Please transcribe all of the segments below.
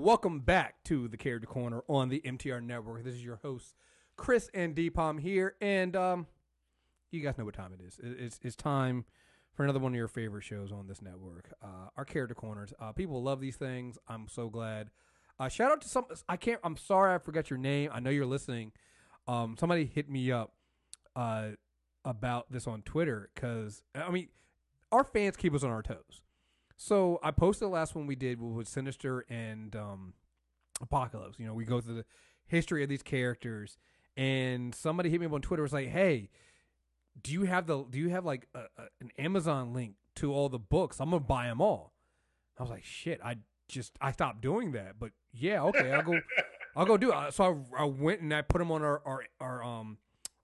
welcome back to the Character Corner on the MTR Network. This is your host, Chris and Deepom here, and um, you guys know what time it is. It's it's time for another one of your favorite shows on this network. Uh, our Character Corners. Uh, people love these things. I'm so glad. Uh, shout out to some. I can't. I'm sorry I forgot your name. I know you're listening. Um, somebody hit me up uh, about this on Twitter because I mean, our fans keep us on our toes. So I posted the last one we did with Sinister and um, Apocalypse. You know, we go through the history of these characters, and somebody hit me up on Twitter was like, "Hey, do you have the do you have like a, a, an Amazon link to all the books? I'm gonna buy them all." I was like, "Shit, I just I stopped doing that." But yeah, okay, I'll go. I'll go do it. So I, I went and I put them on our, our our um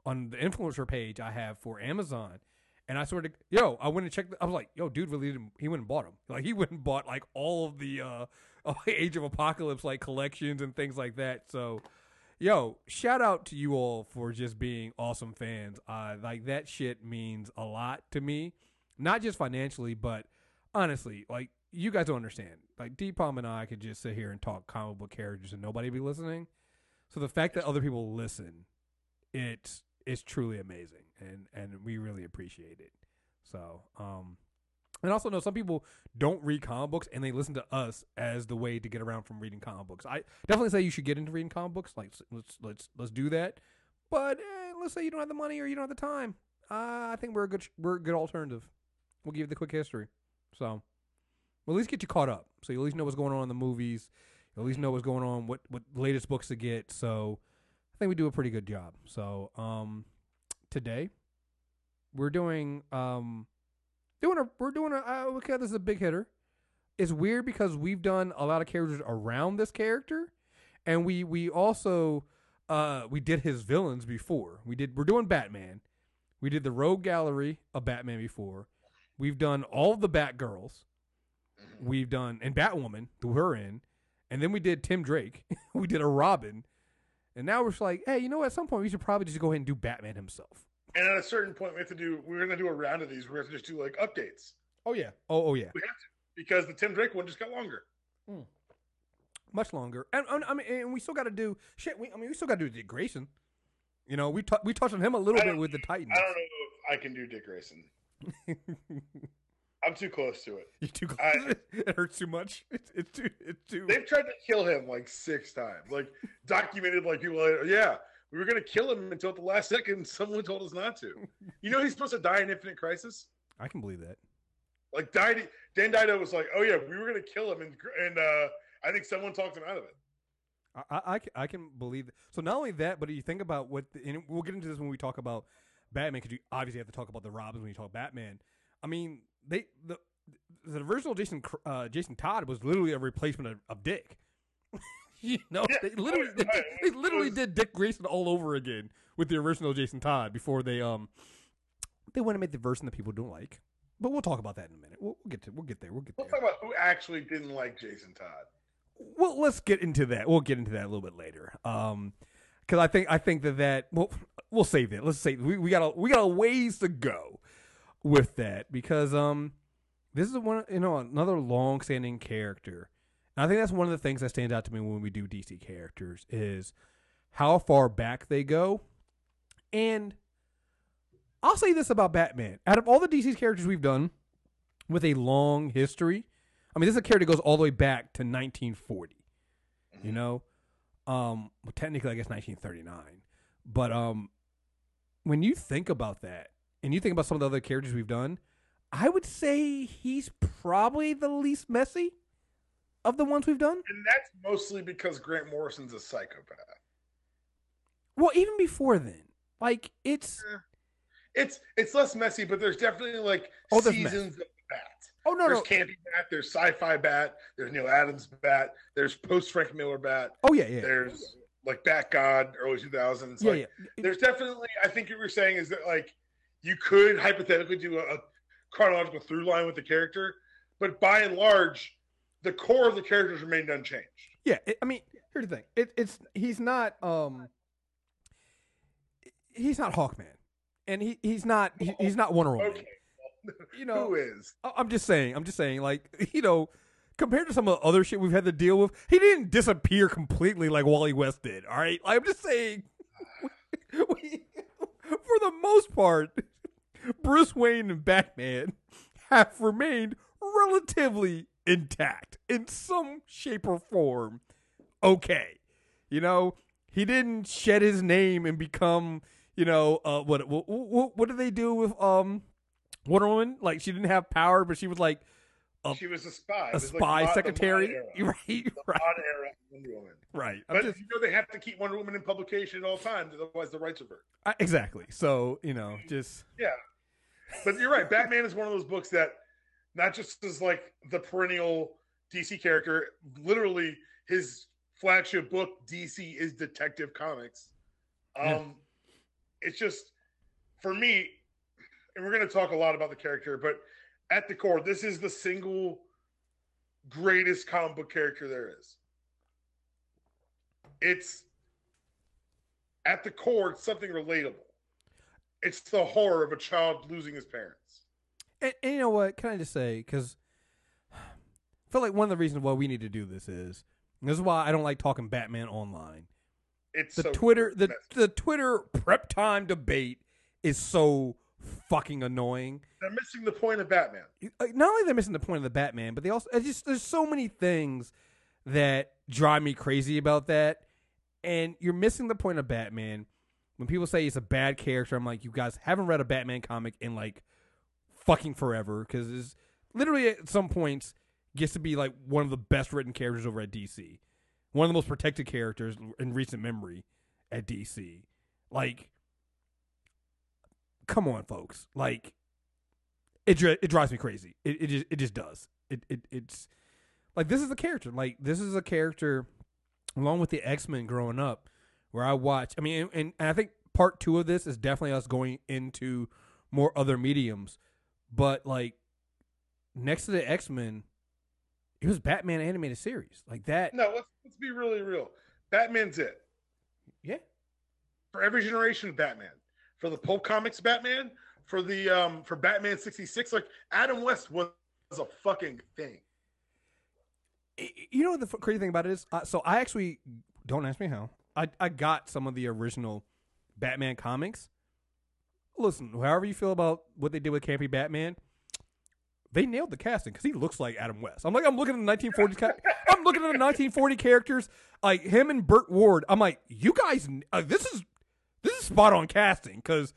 on the influencer page I have for Amazon. And I sort of, yo, I went and checked. I was like, yo, dude, really didn't. He went and bought them. Like he went and bought like all of the uh, Age of Apocalypse like collections and things like that. So, yo, shout out to you all for just being awesome fans. Uh, like that shit means a lot to me, not just financially, but honestly, like you guys don't understand. Like Deepom and I could just sit here and talk comic book characters and nobody be listening. So the fact that other people listen, it's it's truly amazing, and and we really appreciate it. So, um, and also know some people don't read comic books and they listen to us as the way to get around from reading comic books. I definitely say you should get into reading comic books. Like let's let's let's do that. But eh, let's say you don't have the money or you don't have the time. Uh, I think we're a good we're a good alternative. We'll give you the quick history. So, we'll at least get you caught up. So you at least know what's going on in the movies. You at least know what's going on, what what latest books to get. So I think we do a pretty good job. So um, today we're doing um, doing a we're doing a uh, okay. This is a big hitter. It's weird because we've done a lot of characters around this character, and we we also uh we did his villains before. We did we're doing Batman. We did the Rogue Gallery of Batman before. We've done all the Batgirls. We've done and Batwoman, who we're in, and then we did Tim Drake. we did a Robin, and now we're just like, hey, you know, what? at some point we should probably just go ahead and do Batman himself. And at a certain point, we have to do. We're going to do a round of these. We're going to just do like updates Oh yeah. Oh oh yeah. We have to. because the Tim Drake one just got longer. Hmm. Much longer, and, and I mean, and we still got to do shit. We, I mean, we still got to do Dick Grayson. You know, we t- we touched on him a little bit with the Titans. I don't know if I can do Dick Grayson. I'm too close to it. You too close. I- it hurts too much. It's, it's too. It's too. They've tried to kill him like six times. Like documented, like people. Like, yeah, we were to kill him until the last second. Someone told us not to. You know, he's supposed to die in Infinite Crisis. I can believe that. Like died. Dan DiDio was like, "Oh yeah, we were to kill him," and and uh, I think someone talked him out of it. I, I, I can- I can believe. So not only that, but you think about what, the, and we'll get into this when we talk about Batman, because you obviously have to talk about the Robins when you talk Batman. I mean, they the the original Jason uh, Jason Todd was literally a replacement of, of Dick. you know, Yeah, they literally right, right. they, literally was- did Dick Grayson all over again with the original Jason Todd before they um they went and made the version that people don't like. But we'll talk about that in a minute. We'll, we'll get to we'll get there. We'll get We'll there. talk about who actually didn't like Jason Todd. well let's get into that we'll get into that a little bit later um because i think i think that that well we'll save it let's say we, we got a we got a ways to go with that because um this is one you know another long standing character and i think that's one of the things that stands out to me when we do dc characters is how far back they go and i'll say this about batman out of all the dc characters we've done with a long history I mean, this is a character that goes all the way back to 1940. You know, um, well, technically, I guess 1939. But um, when you think about that, and you think about some of the other characters we've done, I would say he's probably the least messy of the ones we've done. And that's mostly because Grant Morrison's a psychopath. Well, even before then, like it's eh. It's it's less messy, but there's definitely like Oh, there's mess. seasons of the bat. oh no there's no campy bat, there's sci-fi bat, there's Neal Adams bat, there's post Frank Miller bat, oh yeah yeah there's like Bat God early 2000s. yeah like, yeah There's definitely I think what you're saying is that like you could hypothetically do a, a chronological through line with the character, but by and large, the core of the characters remained unchanged. Yeah, it, I mean, here's the thing. It, it's he's not um he's not Hawkman, and he he's not he, he's not Wonder Woman. Okay, You know, who is? I'm just saying. I'm just saying. Like you know, compared to some of the other shit we've had to deal with, he didn't disappear completely like Wally West did. All right, I'm just saying. we, for the most part, Bruce Wayne and Batman have remained relatively intact in some shape or form. Okay, you know, he didn't shed his name and become, you know, uh, what what what, what did they do with um Wonder Woman? Like she didn't have power, but she was like a, she was a spy, a spy like secretary, right? Right. Wonder Woman. Right. but just, you know they have to keep Wonder Woman in publication at all times, otherwise the rights revert. Uh, exactly. So you know, just yeah. But you're right. Batman is one of those books that not just is like the perennial DC character. Literally, his flagship book, DC is Detective Comics. Um, yeah. It's just for me, and we're going to talk a lot about the character, but at the core, this is the single greatest comic book character there is. It's at the core, it's something relatable. It's the horror of a child losing his parents. And, and you know what? Can I just say, because I feel like one of the reasons why we need to do this is this is why I don't like talking Batman online. It's the so Twitter the the Twitter prep time debate is so fucking annoying. They're missing the point of Batman. Uh, not only they're missing the point of the Batman, but they also just there's so many things that drive me crazy about that, and you're missing the point of Batman. When people say he's a bad character, I'm like, you guys haven't read a Batman comic in like fucking forever because it's literally at some points gets to be like one of the best written characters over at DC, one of the most protected characters in recent memory at DC. Like come on, folks. Like, it it drives me crazy. It it just it just does. It it it's like this is a character. Like this is a character, along with the X Men growing up, where I watch. I mean, and, and I think part two of this is definitely us going into more other mediums. But like next to the X Men, it was Batman animated series like that. No, let's let's be really real. Batman's it. Yeah. For every generation of Batman for the Pulp Comics Batman, for the um for Batman 66. Like Adam West was, was a fucking thing. You know what the crazy thing about it is? Uh, so I actually don't ask me how. I I got some of the original Batman comics. Listen, however you feel about what they did with Campy Batman, they nailed the casting because he looks like Adam West. I'm like, I'm looking at the 1940s. Ca- I'm looking at the 1940 characters, like him and Burt Ward. I'm like, you guys, uh, this is this is spot on casting because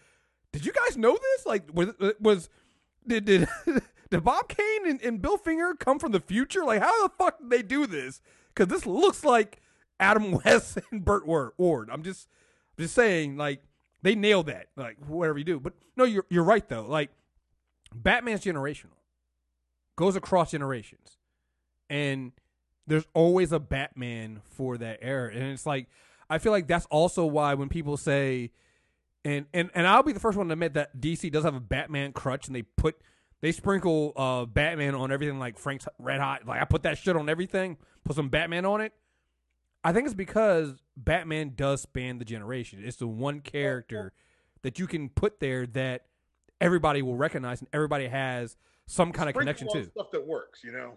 did you guys know this? Like, was was did did did Bob Kane and, and Bill Finger come from the future? Like, how the fuck did they do this? Because this looks like Adam West and Burt Ward. I'm just just saying, like, they nailed that. Like, whatever you do, but no, you're you're right though. Like, Batman's generational, goes across generations, and there's always a Batman for that era, and it's like I feel like that's also why when people say, and and and I'll be the first one to admit that DC does have a Batman crutch, and they put they sprinkle uh, Batman on everything like Frank's Red Hot. Like I put that shit on everything, put some Batman on it. I think it's because Batman does span the generation. It's the one character that you can put there that everybody will recognize and everybody has some kind of connection to. Stuff that works, you know.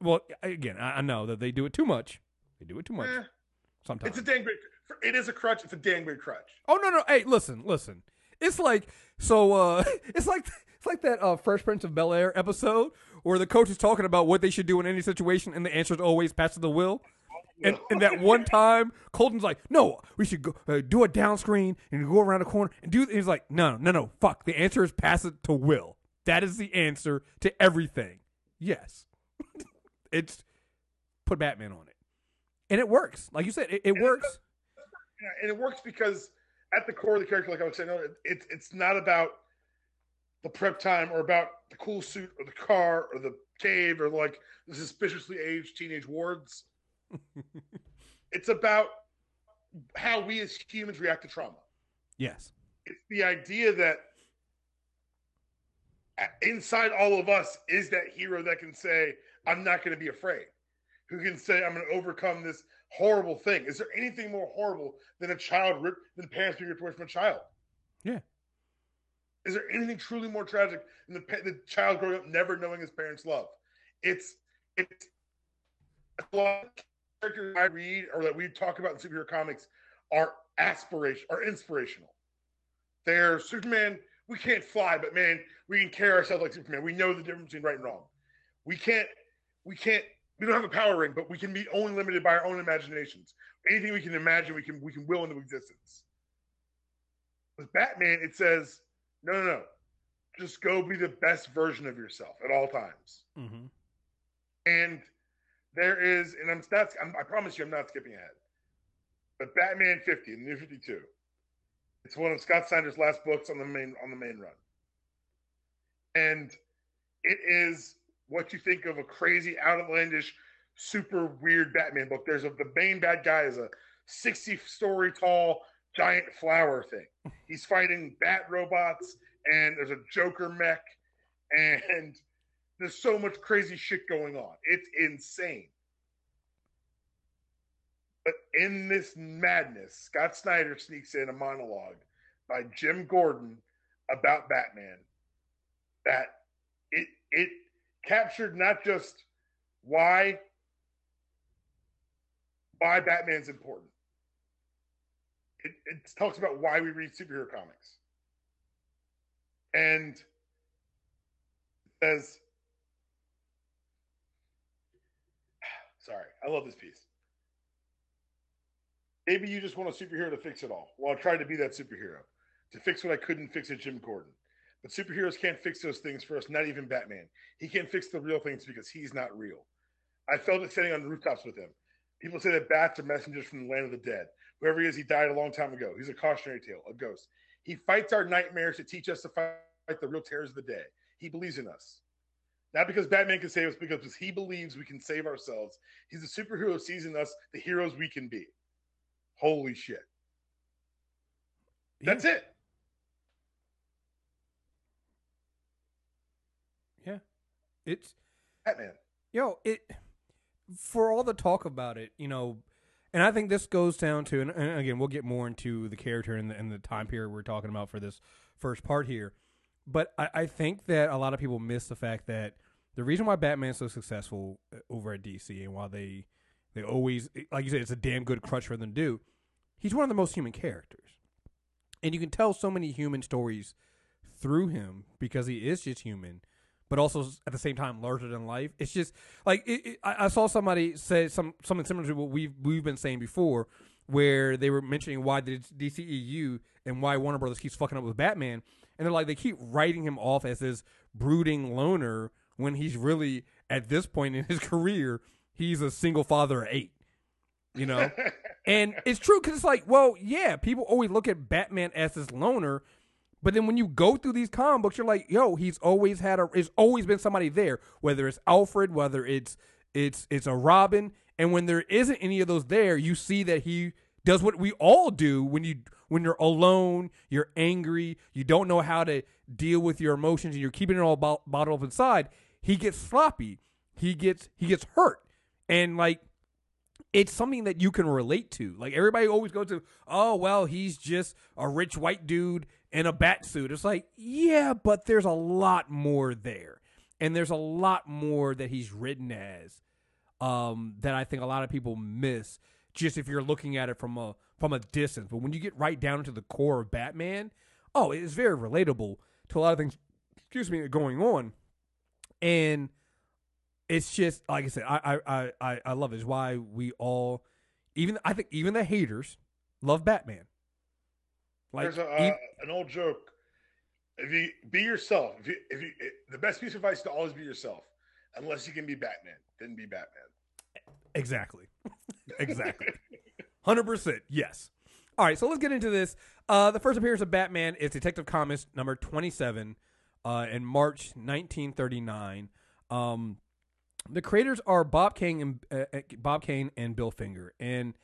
Well, again, I know that they do it too much. They do it too much. Eh, Sometimes it's a dang great. It is a crutch. It's a dang great crutch. Oh no no! Hey, listen listen. It's like so. uh It's like it's like that uh Fresh Prince of Bel Air episode where the coach is talking about what they should do in any situation, and the answer is always pass to the will. And, and that one time, Carlton's like, "No, we should go uh, do a down screen and go around the corner and do." And he's like, "No, no, no, fuck. The answer is pass it to Will. That is the answer to everything. Yes, it's put Batman on it." and it works. Like you said, it, it works. and it works because at the core of the character, like I was saying, it's it's not about the prep time or about the cool suit or the car or the cave or like the suspiciously aged teenage wards. it's about how we as humans react to trauma. Yes. It's the idea that inside all of us is that hero that can say, I'm not going to be afraid who can say, I'm going to overcome this horrible thing. Is there anything more horrible than a child ripped, than parents being ripped away from a child? Yeah. Is there anything truly more tragic than the, the child growing up never knowing his parents' love? It's it's a lot of characters I read or that we talk about in superhero comics are aspiration are inspirational. They're Superman. We can't fly, but man, we can carry ourselves like Superman. We know the difference between right and wrong. We can't. We can't. We don't have a power ring, but we can be only limited by our own imaginations. Anything we can imagine, we can we can will into existence. With Batman, it says, no, no, no. Just go be the best version of yourself at all times. Mm-hmm. And there is, and I'm not, I'm, I promise you, I'm not skipping ahead. But Batman 50, the New 52, it's one of Scott Snyder's last books on the main on the main run, and it is what you think of a crazy, outlandish, super weird Batman book. There's a the main bad guy is a 60 story tall giant flower thing. He's fighting bat robots, and there's a Joker mech, and there's so much crazy shit going on. It's insane. But in this madness, Scott Snyder sneaks in a monologue by Jim Gordon about Batman that it it captured not just why why Batman's important. It, it talks about why we read superhero comics. And says sorry, I love this piece. Maybe you just want a superhero to fix it all. Well, I tried to be that superhero to fix what I couldn't fix at Jim Gordon. But superheroes can't fix those things for us, not even Batman. He can't fix the real things because he's not real. I felt it standing on rooftops with him. People say that bats are messengers from the land of the dead. Whoever he is, he died a long time ago. He's a cautionary tale, a ghost. He fights our nightmares to teach us to fight the real terrors of the day. He believes in us. Not because Batman can save us, because he believes we can save ourselves. He's a superhero sees in us the heroes we can be. Holy shit. That's it. Yeah. It's Batman. yo, it for all the talk about it, you know, and I think this goes down to, and, and again, we'll get more into the character and the, and the time period we're talking about for this first part here. But I, I think that a lot of people miss the fact that the reason why Batman's so successful uh, over at DC and why they they always, like you said, it's a damn good crutch for them to do. He's one of the most human characters, and you can tell so many human stories through him because he is just human but also at the same time larger than life. It's just like it, it, I, I saw somebody say some something similar to what we've we've been saying before, where they were mentioning why the DCEU and why Warner Brothers keeps fucking up with Batman, and they're like they keep writing him off as this brooding loner when he's really at this point in his career he's a single father of eight. You know, and it's true because it's like, well, yeah, people always look at Batman as this loner, but then when you go through these comic books, you're like, yo, he's always had a, there's always been somebody there, whether it's Alfred, whether it's it's it's a Robin, and when there isn't any of those there, you see that he does what we all do when you when you're alone, you're angry, you don't know how to deal with your emotions, and you're keeping it all bo- bottled up inside. He gets sloppy, he gets he gets hurt, and like it's something that you can relate to. Like everybody always goes to, oh well, he's just a rich white dude in a bat suit. It's like, yeah, but there's a lot more there. And there's a lot more that he's written as um, that I think a lot of people miss just if you're looking at it from a from a distance. But when you get right down to the core of Batman, oh, it's very relatable to a lot of things excuse me going on. And it's just like I said, I I I I love it. It's why we all even I think even the haters love Batman. Like There's a, uh, an old joke. If you be yourself, if you, if you, the best piece of advice is to always be yourself, unless you can be Batman, then be Batman. Exactly, exactly, hundred percent. Yes. All right, so let's get into this. Uh, the first appearance of Batman is Detective Comics number twenty-seven uh, in March nineteen thirty-nine. Um, the creators are Bob Kane and uh, uh Bob Kane and Bill Finger, and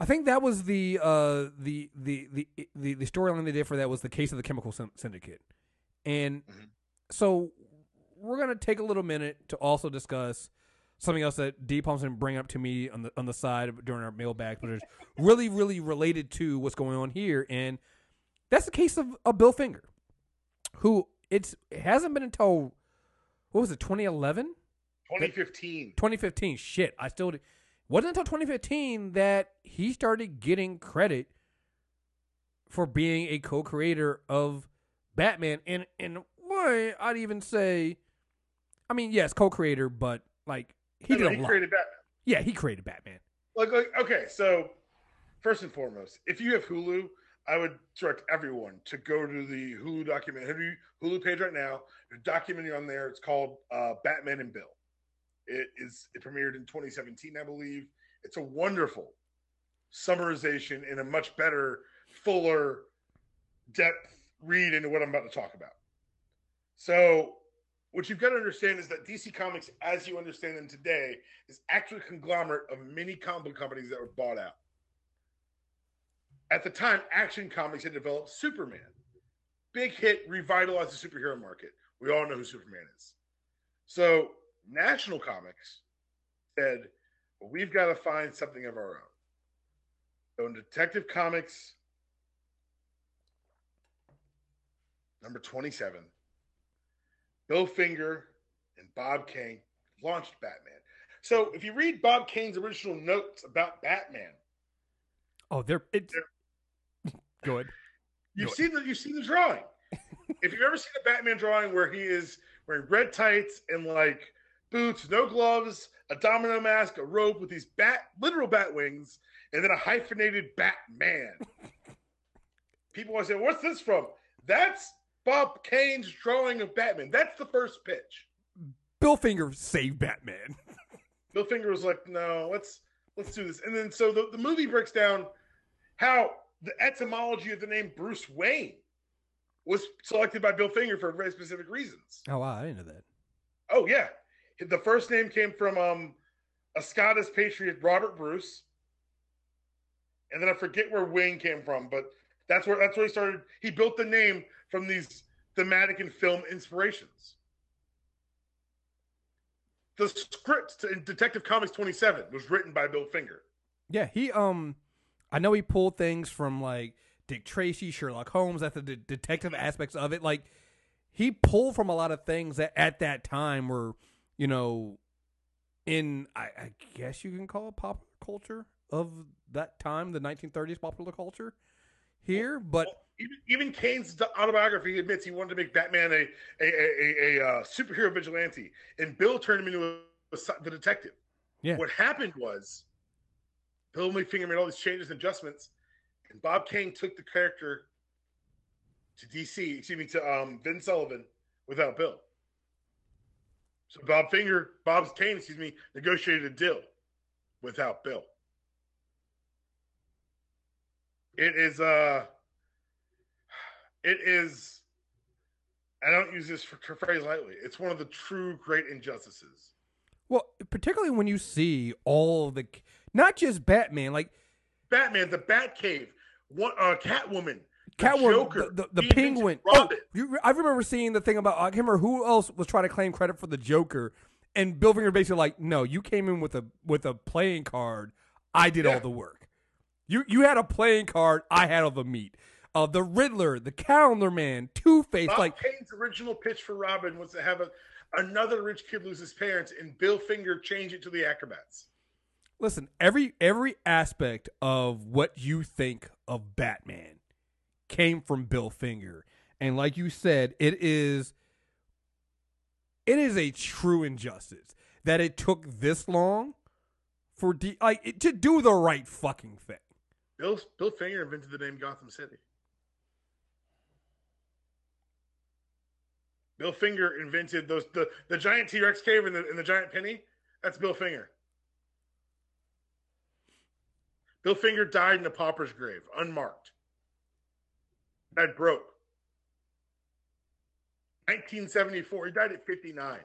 I think that was the uh, the the the the, the storyline they did for that was the case of the chemical syndicate, and mm-hmm. so we're gonna take a little minute to also discuss something else that Deepom didn't bring up to me on the on the side during our mailbag, but it's really really related to what's going on here, and that's the case of, of Bill Finger, who it's it hasn't been until what was it 2011 2015. 2015. Shit, I still wasn't until 2015 that he started getting credit for being a co-creator of Batman. And and a way, I'd even say, I mean, yes, co-creator, but like he No, did no, a he lot. created Batman. yeah, he created Batman. Like, like, okay, so first and foremost, if you have Hulu, I would direct everyone to go to the Hulu document Hulu, Hulu page right now. There's a documentary on there. It's called uh, Batman and Bill. It is it premiered in 2017, I believe. It's a wonderful summarization and a much better, fuller depth read into what I'm about to talk about. So, what you've got to understand is that DC Comics, as you understand them today, is actually a conglomerate of many comic companies that were bought out. At the time, Action Comics had developed Superman. Big hit, revitalized the superhero market. We all know who Superman is. So, National Comics said, well, we've got to find something of our own. So, in Detective Comics, number 27, Bill Finger and Bob Kane launched Batman. So, if you read Bob Kane's original notes about Batman, Oh, they're it's good. You've Good. seen the you've seen the drawing. if you've ever seen a Batman drawing where he is wearing red tights and like boots, no gloves, a domino mask, a robe with these bat literal bat wings, and then a hyphenated Batman. People always say, "What's this from?" That's Bob Kane's drawing of Batman. That's the first pitch. Bill Finger saved Batman. Bill Finger was like, "No, let's let's do this." And then so the, the movie breaks down how the etymology of the name Bruce Wayne was selected by Bill Finger for very specific reasons. Oh wow, I didn't know that. Oh yeah, the first name came from um, a Scottish patriot, Robert Bruce, and then I forget where Wayne came from, but that's where that's where he started. He built the name from these thematic and film inspirations. The script in Detective Comics 27 was written by Bill Finger. Yeah, he um, I know he pulled things from like Dick Tracy, Sherlock Holmes, at the de- detective aspects of it. Like he pulled from a lot of things that at that time were, you know, in I, I guess you can call it popular culture of that time, the 1930s popular culture here. But Even, even Kane's autobiography admits he wanted to make Batman a a, a, a, a uh, superhero vigilante, and Bill turned him into the detective. Yeah. What happened was Bill Finger made all these changes and adjustments, and Bob Kane took the character to DC, excuse me, to um, Vin Sullivan without Bill. So Bob Finger, Bob's Kane, excuse me, negotiated a deal without Bill. It is uh it is I don't use this for, phrase lightly. It's one of the true great injustices. well, particularly when you see all the, not just Batman, like Batman, the Batcave, one uh, Catwoman, the Catwoman, Joker, the, the, the Penguin. Oh, you, I remember seeing the thing about I can't remember who else was trying to claim credit for the Joker, and Bill Finger basically like, no, you came in with a with a playing card. I did Yeah. all the work. You you had a playing card. I had all the meat. Uh, the Riddler, the Calendar Man, Two Face. Like Kane's original pitch for Robin was to have a, another rich kid lose his parents, and Bill Finger change it to the acrobats. listen, every every aspect of what you think of Batman came from Bill Finger. And like you said, it is it is a true injustice that it took this long for D, like it, to do the right fucking thing. Bill Bill Finger invented the name Gotham City. Bill Finger invented those the, the giant T Rex cave and the, and the giant penny. That's Bill Finger. Bill Finger died in a pauper's grave, unmarked. Died broke. 1974. He died at 59.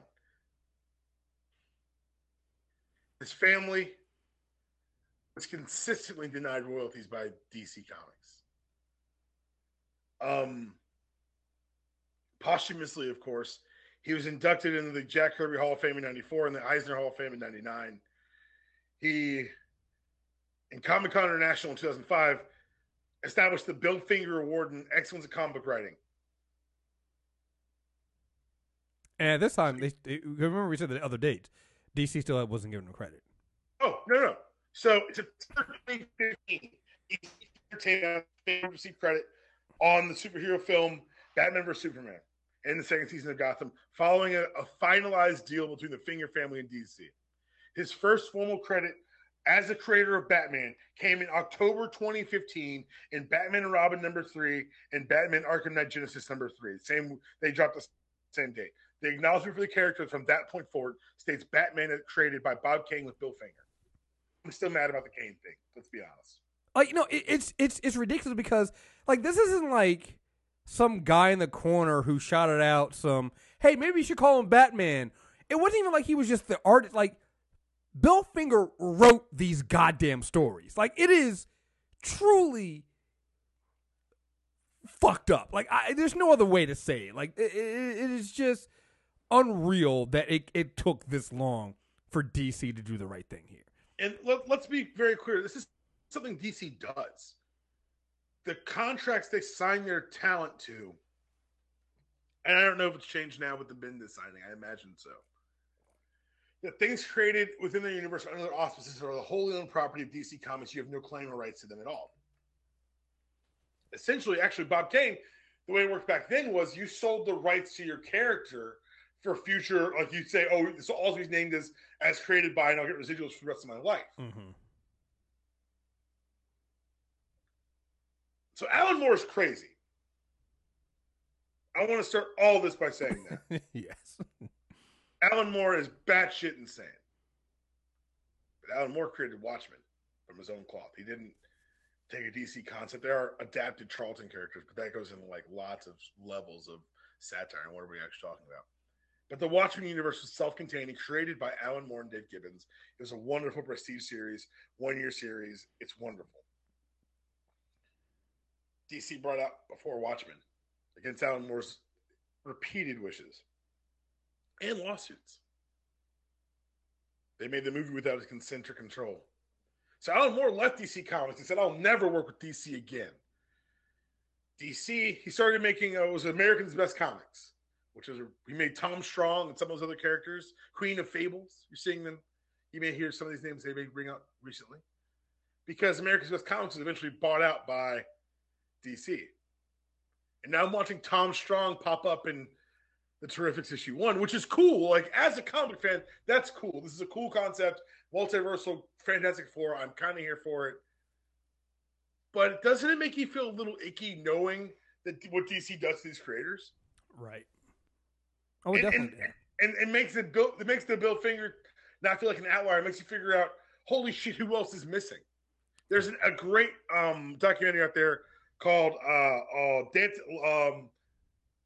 His family was consistently denied royalties by DC Comics. Um, posthumously, of course, he was inducted into the Jack Kirby Hall of Fame in '94 and the Eisner Hall of Fame in '99. He, in Comic Con International in 2005, established the Bill Finger Award in Excellence in Comic Book Writing. And this time, they, they remember we said the other date, DC still wasn't giving him credit. Oh no no. So September 2015, Entertainment received credit on the superhero film Batman vs Superman in the second season of Gotham, following a, a finalized deal between the Finger family and DC. His first formal credit as the creator of Batman came in October 2015 in Batman and Robin number three and Batman Arkham Knight Genesis number three. Same, they dropped the same date. The acknowledgement for the character from that point forward states Batman is created by Bob Kane with Bill Finger. I'm still mad about the Kane thing. Let's be honest. Like you know, it, it's it's it's ridiculous because like this isn't like some guy in the corner who shouted out some, "Hey, maybe you should call him Batman." It wasn't even like he was just the artist. Like Bill Finger wrote these goddamn stories. Like it is truly fucked up. Like I, there's no other way to say it. Like it, it, it is just unreal that it, it took this long for DC to do the right thing here. And let, let's be very clear. This is something DC does. The contracts they sign their talent to, and I don't know if it's changed now with the Bendis signing. I imagine so. The things created within the universe under their auspices are the wholly owned property of DC Comics. You have no claim or rights to them at all. Essentially, actually, Bob Kane, the way it worked back then was you sold the rights to your character for future, like you say, oh, will also be named as as created by, and I'll get residuals for the rest of my life. Mm-hmm. So Alan Moore is crazy. I want to start all this by saying that. yes. Alan Moore is batshit insane. But Alan Moore created Watchmen from his own cloth. He didn't take a DC concept. There are adapted Charlton characters, but that goes into like lots of levels of satire and what are we actually talking about. But the Watchmen universe was self-contained, and created by Alan Moore and Dave Gibbons. It was a wonderful prestige series, one-year series. It's wonderful. DC brought out before Watchmen against Alan Moore's repeated wishes and lawsuits. They made the movie without his consent or control. So Alan Moore left DC Comics and said, "I'll never work with DC again." DC, he started making uh, it was America's Best Comics, which is he made Tom Strong and some of those other characters, Queen of Fables. You're seeing them. You may hear some of these names they may bring up recently, because America's Best Comics was eventually bought out by DC. And now I'm watching Tom Strong pop up in the Terrifics issue one, which is cool. Like as a comic fan, that's cool. This is a cool concept. Multiversal Fantastic Four. I'm kind of here for it. But doesn't it make you feel a little icky knowing that what DC does to these creators? Right. Oh, and, definitely. And, and it makes it Bill. It makes the Bill Finger not feel like an outlier. It makes you figure out, holy shit, who else is missing? There's an, a great um, documentary out there called uh, uh, Dance. Um,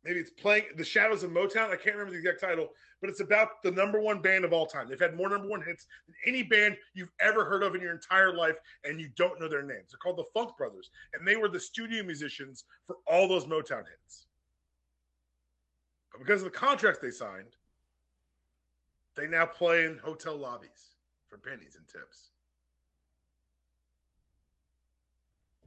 maybe it's playing the Shadows of Motown. I can't remember the exact title, but it's about the number one band of all time. They've had more number one hits than any band you've ever heard of in your entire life, and you don't know their names. They're called the Funk Brothers, and they were the studio musicians for all those Motown hits. But because of the contracts they signed, they now play in hotel lobbies for pennies and tips.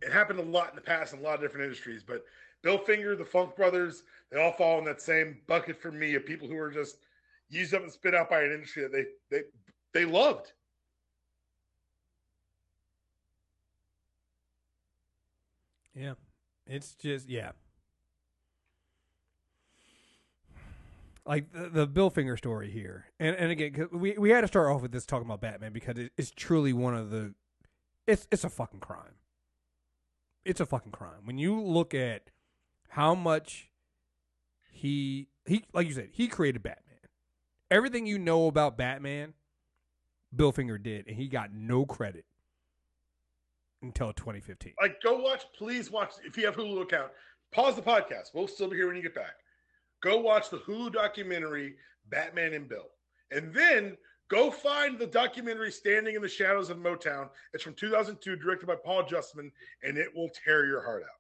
It happened a lot in the past in a lot of different industries, but Bill Finger, the Funk Brothers, they all fall in that same bucket for me of people who are just used up and spit out by an industry that they they they loved. Yeah. It's just yeah. Like the, the Bill Finger story here, and and again, we we had to start off with this talking about Batman because it, it's truly one of the, it's it's a fucking crime. It's a fucking crime when you look at how much he he like you said he created Batman. Everything you know about Batman, Bill Finger did, and he got no credit until 2015. Like, go watch, please watch. If you have Hulu account, pause the podcast. We'll still be here when you get back. Go watch the Hulu documentary Batman and Bill, and then go find the documentary Standing in the Shadows of Motown. It's from 2002, directed by Paul Justman, and it will tear your heart out.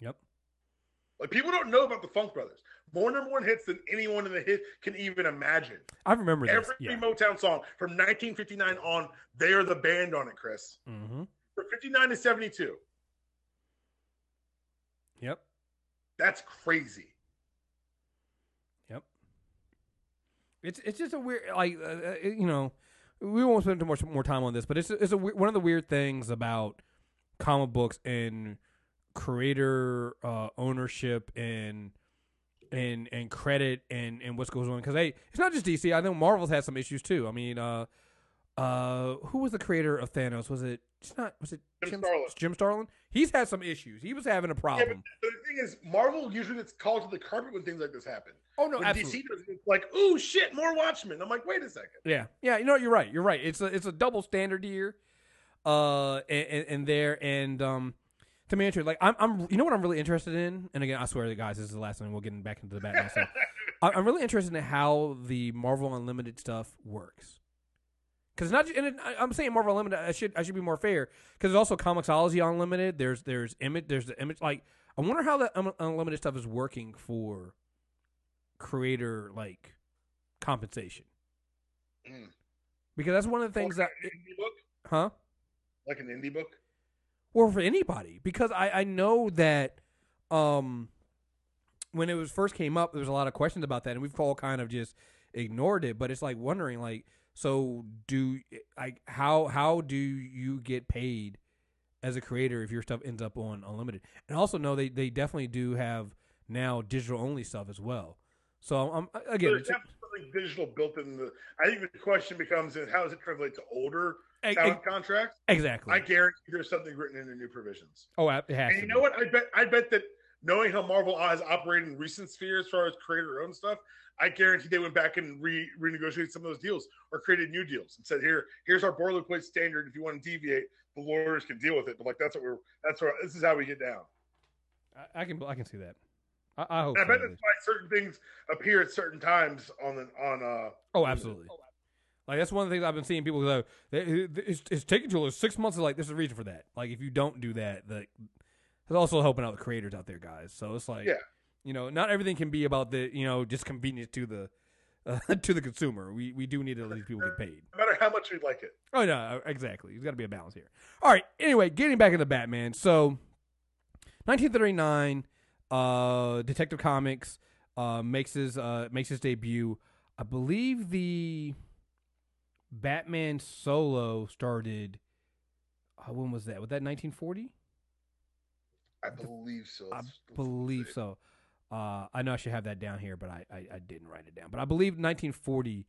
Yep. Like people don't know about the Funk Brothers. More number one hits than anyone in the hit can even imagine. I remember this. Every yeah. Motown song from 1959 on, they are the band on it, Chris. mm-hmm. From 59 to 72. Yep. That's crazy. Yep. It's it's just a weird like uh, uh, you know we won't spend too much more time on this, but it's it's a one of the weird things about comic books and creator uh, ownership and and and credit and and what's goes on because hey, it's not just DC. I know Marvel's had some issues too. I mean, uh, uh, who was the creator of Thanos? Was it? It's not. Was it Jim Starlin. Jim Starlin. He's had some issues. He was having a Yeah, problem. but the thing is, Marvel usually gets called to the carpet when things like this happen. oh no, when absolutely. DC does it's like, oh shit, more Watchmen. I'm like, wait a second. Yeah, yeah. You know, what? you're right. You're right. It's a it's a double standard here, uh, and, and, there and um, to me, like I'm I'm you know what I'm really interested in, and again, I swear to guys, this is the last time we'll get back into the Batman stuff. I'm really interested in how the Marvel Unlimited stuff works. Because not, and it, I'm saying Marvel Unlimited. I should I should be more fair. Because there's also Comixology Unlimited. There's there's image. There's the image. Like I wonder how that un- unlimited stuff is working for creator like compensation. Mm. Because that's one of the things that, Like an indie book, huh? like an indie book. Or for anybody, because I I know that um when it was first came up, there was a lot of questions about that, and we've all kind of just ignored it. But it's like wondering, like, so do like how how do you get paid as a creator if your stuff ends up on unlimited? And also know they they definitely do have now digital only stuff as well. So um, I'm again, There's definitely digital built in the. I think the question becomes: is how does it translate to older e- e- contracts? exactly. I guarantee there's something written in the new provisions. oh, it has And to you know what? I bet I bet that knowing how Marvel has operated in recent spheres as far as creator owned stuff, I guarantee they went back and re renegotiated some of those deals or created new deals and said, "Here, here's our boilerplate standard. If you want to deviate, the lawyers can deal with it." But like that's what we're that's what this is how we get down. I, I can I can see that. I, I hope. And I bet at that's why certain things appear at certain times on the on uh Oh, absolutely. Like that's one of the things I've been seeing people go. It's, it's taking till six months. Like there's a reason for that. Like if you don't do that, like there's also helping out the creators out there, guys. So it's like, Yeah. you know, not everything can be about the you know just convenience to the uh, to the consumer. We we do need to let these people get paid. no matter how much we like it. Oh no, exactly. There's got to be a balance here. All right. Anyway, getting back into Batman. So, 1939, uh, Detective Comics uh, makes his uh, makes his debut. I believe the Batman solo started. Uh, when was that? Was that 1940? I believe so. I Let's- let's believe so. Uh, I know I should have that down here, but I, I, I didn't write it down. But I believe 1940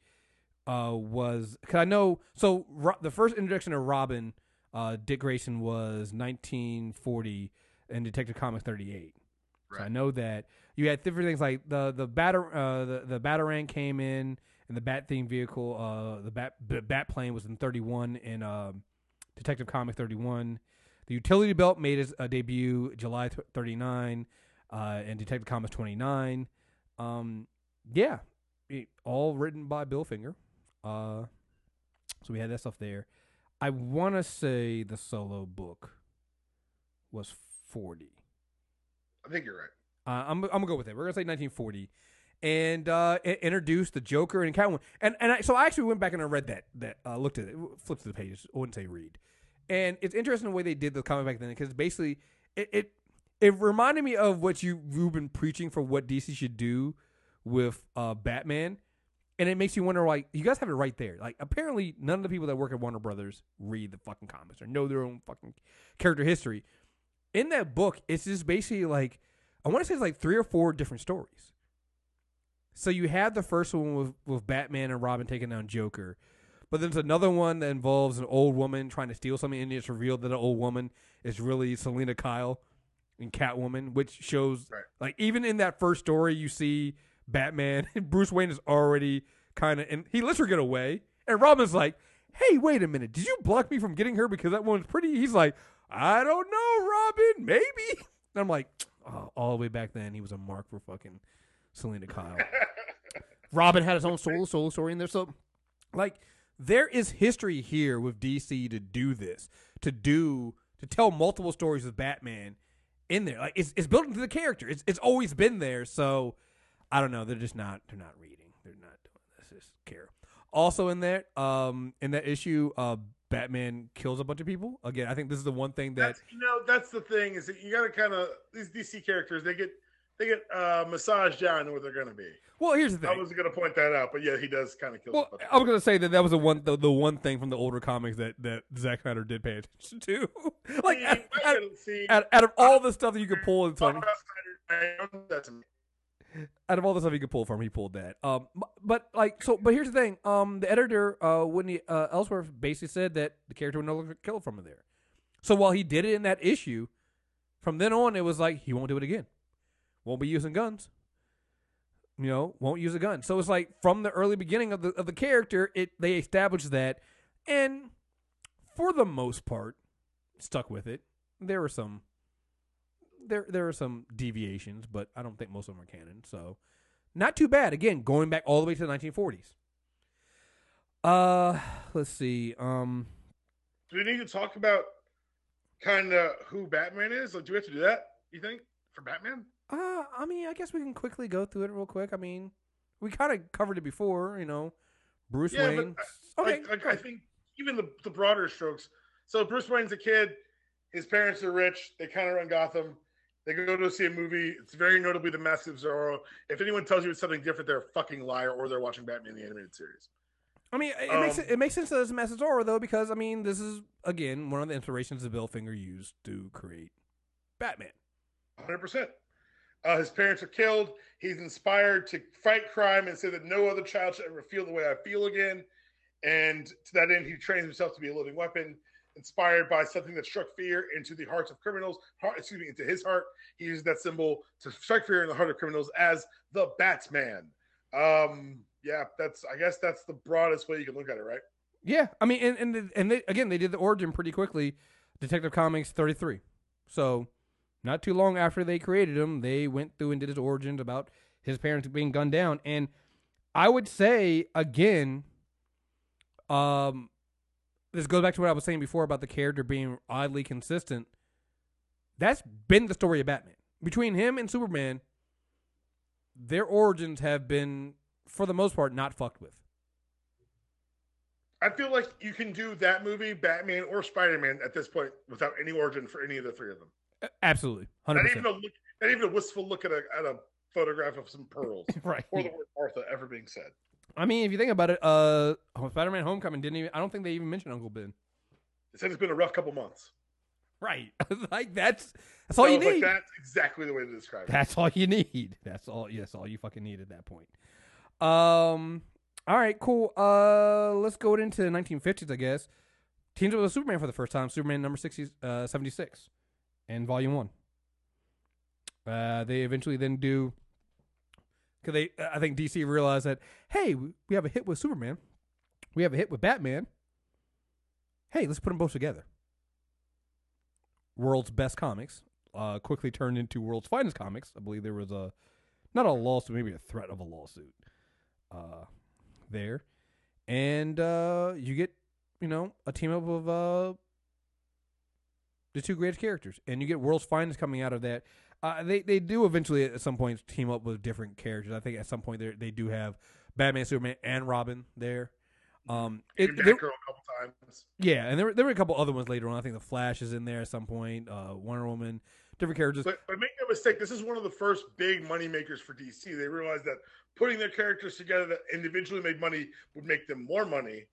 uh, was because I know. So Ro- the first introduction of Robin, uh, Dick Grayson was 1940 in Detective Comics 38. So I know that you had different things like the the batter uh, the the batarang came in and the bat theme vehicle uh the bat the bat plane was in 31 in um Detective Comic 31. The utility belt made its uh, debut July th- 39 uh and Detective Comics 29. Um yeah, it- all written by Bill Finger. Uh so we had that stuff there. I want to say the solo book was 40. I think you're right. Uh, I'm I'm gonna go with it. We're gonna say 1940, and uh, introduced the Joker and Catwoman. And and I, so I actually went back and I read that that uh, looked at it, flipped to the pages. I wouldn't say read. And it's interesting the way they did the comic back then because basically it, it it reminded me of what you you've been preaching for what DC should do with uh, Batman. And it makes you wonder, like, you guys have it right there. Like, apparently, none of the people that work at Warner Brothers read the fucking comics or know their own fucking character history. In that book, it's just basically like I want to say it's like three or four different stories. So you have the first one with, with Batman and Robin taking down Joker, but then there's another one that involves an old woman trying to steal something, and it's revealed that the old woman is really Selina Kyle in Catwoman, which shows Right. like even in that first story, you see Batman Bruce Wayne is already kind of and he lets her get away, and Robin's like, "Hey, wait a minute, did you block me from getting her because that woman's pretty?" He's like, "I don't know, Robin, maybe." And I'm like, oh, all the way back then, he was a mark for fucking Selina Kyle. Robin had his own solo solo story in there, so like there is history here with DC to do this, to do to tell multiple stories with Batman in there. Like it's it's built into the character. It's it's always been there. So I don't know. They're just not they're not reading. They're not doing this. Just care. Also in there, um, in that issue, uh, Batman kills a bunch of people. Again, I think this is the one thing that That's you know that's the thing is that you got to kind of these DC characters they get they get uh, massaged down to where they're going to be. Well, here's the thing. I was going to point that out, but yeah, he does kind of kill. Well. I was gonna say that that was the one the, the one thing from the older comics that that Zack Snyder did pay attention to. like See, out, I out, see- out, out of all the stuff that you could pull in Talk Sony, about Snyder, I own that to me. out of all the stuff he could pull from, he pulled that. Um, but like so, but here's the thing. Um, the editor, uh, Whitney uh, Ellsworth, basically said that the character would no longer kill from there. So while he did it in that issue, from then on it was like he won't do it again. Won't be using guns. You know, won't use a gun. So it's like from the early beginning of the of the character, it they established that, and for the most part, stuck with it. There were some there there are some deviations, but I don't think most of them are canon. So not too bad. Again, going back all the way to the 1940s. Uh, let's see. Um, Do we need to talk about kind of who Batman is? Like, do we have to do that? You think for Batman? Uh, I mean, I guess we can quickly go through it real quick. I mean, we kind of covered it before. You know, Bruce Yeah, but, Wayne. uh, Okay, like I think even the the broader strokes. So Bruce Wayne's a kid. His parents are rich. They kind of run Gotham. They go to see a movie. It's very notably the Mask of Zorro. If anyone tells you it's something different, they're a fucking liar, or they're watching Batman the animated series. I mean, it, makes Um, it, it makes sense that it's a Master Zorro though, because I mean, this is again one of the inspirations that Bill Finger used to create Batman. Hundred percent. Uh, his parents are killed. He's inspired to fight crime and say that no other child should ever feel the way I feel again. And to that end, he trains himself to be a living weapon, inspired by something that struck fear into the hearts of criminals. Heart, excuse me, into his heart. He uses that symbol to strike fear in the heart of criminals as the Batman. Um, yeah, that's. I guess that's the broadest way you can look at it, right? Yeah, I mean, and and and they, again, they did the origin pretty quickly. Detective Comics thirty three, so not too long after they created him, they went through and did his origins about his parents being gunned down. And I would say again, um, this goes back to what I was saying before about the character being oddly consistent. That's been the story of Batman between him and Superman. Their origins have been, for the most part, not fucked with. I feel like you can do that movie, Batman or Spider Man, at this point without any origin for any of the three of them. Absolutely, hundred Not even percent. a look, not even a wistful look at a at a photograph of some pearls Right. or the word Martha ever being said. I mean, if you think about it, uh, Spider-Man: Homecoming didn't even. I don't think they even mentioned Uncle Ben. It said it's been a rough couple months. Right. like that's that's all So you it's like, need. that's exactly the way to describe it. That's all you need. That's all. Yes, all you fucking need at that point. Um. All right. Cool. Uh. Let's go into the 1950s. I guess. Teams up with Superman for the first time. Superman number 60, uh, 76 in Volume One. Uh. They eventually then do. Because they, I think DC realized that hey, we we have a hit with Superman, we have a hit with Batman. Hey, let's put them both together. World's Best Comics uh, quickly turned into World's Finest Comics. I believe there was a not a lawsuit, maybe a threat of a lawsuit uh, there, and uh, you get you know a team up of uh, the two greatest characters, and you get World's Finest coming out of that. Uh, they they do eventually at some point team up with different characters. I think at some point they they do have Batman, Superman, and Robin there. Um, it, there- a couple times. yeah, and there were, there were a couple other ones later on. I think the Flash is in there at some point. Uh, Wonder Woman, different characters. But, but make no mistake, this is one of the first big money makers for DC. They realized that putting their characters together that individually made money would make them more money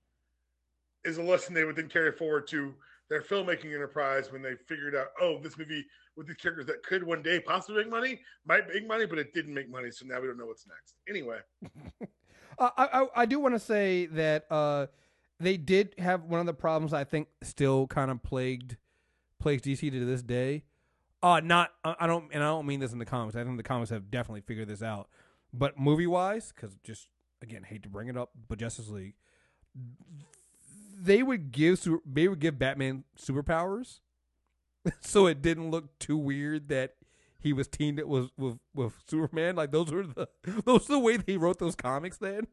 is a lesson they would then carry forward to their filmmaking enterprise when they figured out, oh, this movie with these characters that could one day possibly make money might make money, but it didn't make money, so now we don't know what's next. Anyway, Uh, I, I I do want to say that uh, they did have one of the problems I think still kind of plagued plagues DC to this day. Uh not I don't and I don't mean this in the comics. I think the comics have definitely figured this out. But movie wise, because just again hate to bring it up, but Justice League, they would give they would give Batman superpowers, so it didn't look too weird that he was teamed it was with with Superman. Like those were the those are the way they wrote those comics then.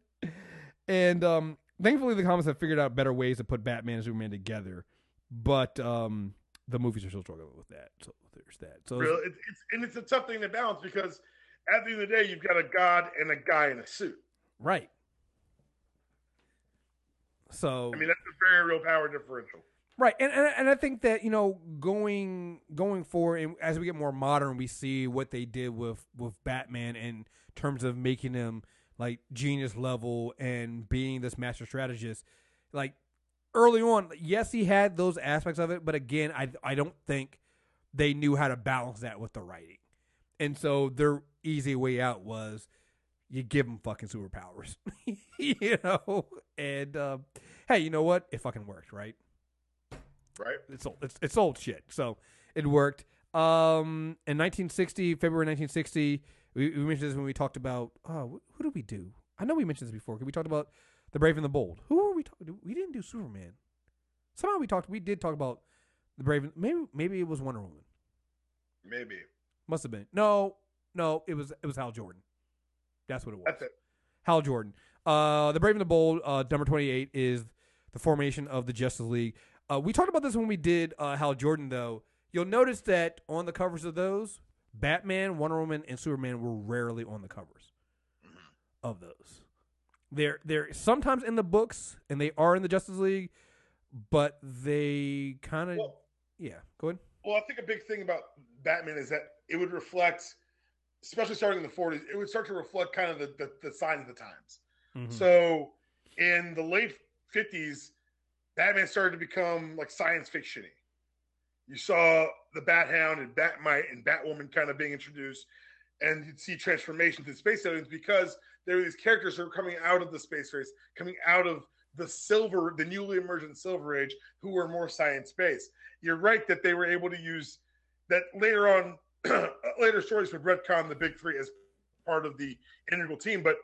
And um thankfully the comics have figured out better ways to put Batman and Superman together. But um the movies are still struggling with that. So there's that. So real, it, it's and it's a tough thing to balance because at the end of the day, you've got a god and a guy in a suit. right. So I mean, that's a very real power differential. Right, and, and and I think that you know going going forward, and as we get more modern, we see what they did with with Batman in terms of making him like genius level and being this master strategist. Like early on, yes, he had those aspects of it, but again, I I don't think they knew how to balance that with the writing, and so their easy way out was you give him fucking superpowers, you know, and uh, hey, you know what? It fucking worked, right? Right. It's old. It's, it's old shit. So it worked. Um, in 1960, February 1960, we, we mentioned this when we talked about. Oh, who did we do? I know we mentioned this before. We talked about the Brave and the Bold. Who were we talking? We didn't do Superman. Somehow we talked. We did talk about the Brave. And, maybe maybe it was Wonder Woman. Maybe. Must have been. No, no. It was it was Hal Jordan. That's what it was. That's it. Hal Jordan. Uh, the Brave and the Bold, uh, number 28 is the formation of the Justice League. Uh, we talked about this when we did uh, Hal Jordan, though. You'll notice that on the covers of those, Batman, Wonder Woman, and Superman were rarely on the covers of those. They're they're sometimes in the books and they are in the Justice League, but they kind of Well, yeah. Go ahead. well, I think a big thing about Batman is that it would reflect, especially starting in the 40s, it would start to reflect kind of the, the, the sign of the times. Mhm. So in the late 50s, Batman started to become like science fictiony. You saw the Bat Hound and Batmite and Batwoman kind of being introduced, and you'd see transformations in space aliens because there were these characters who were coming out of the space race, coming out of the silver, the newly emergent Silver Age, who were more science based. You're right that they were able to use that later on. later stories would retcon the big three as part of the integral team, but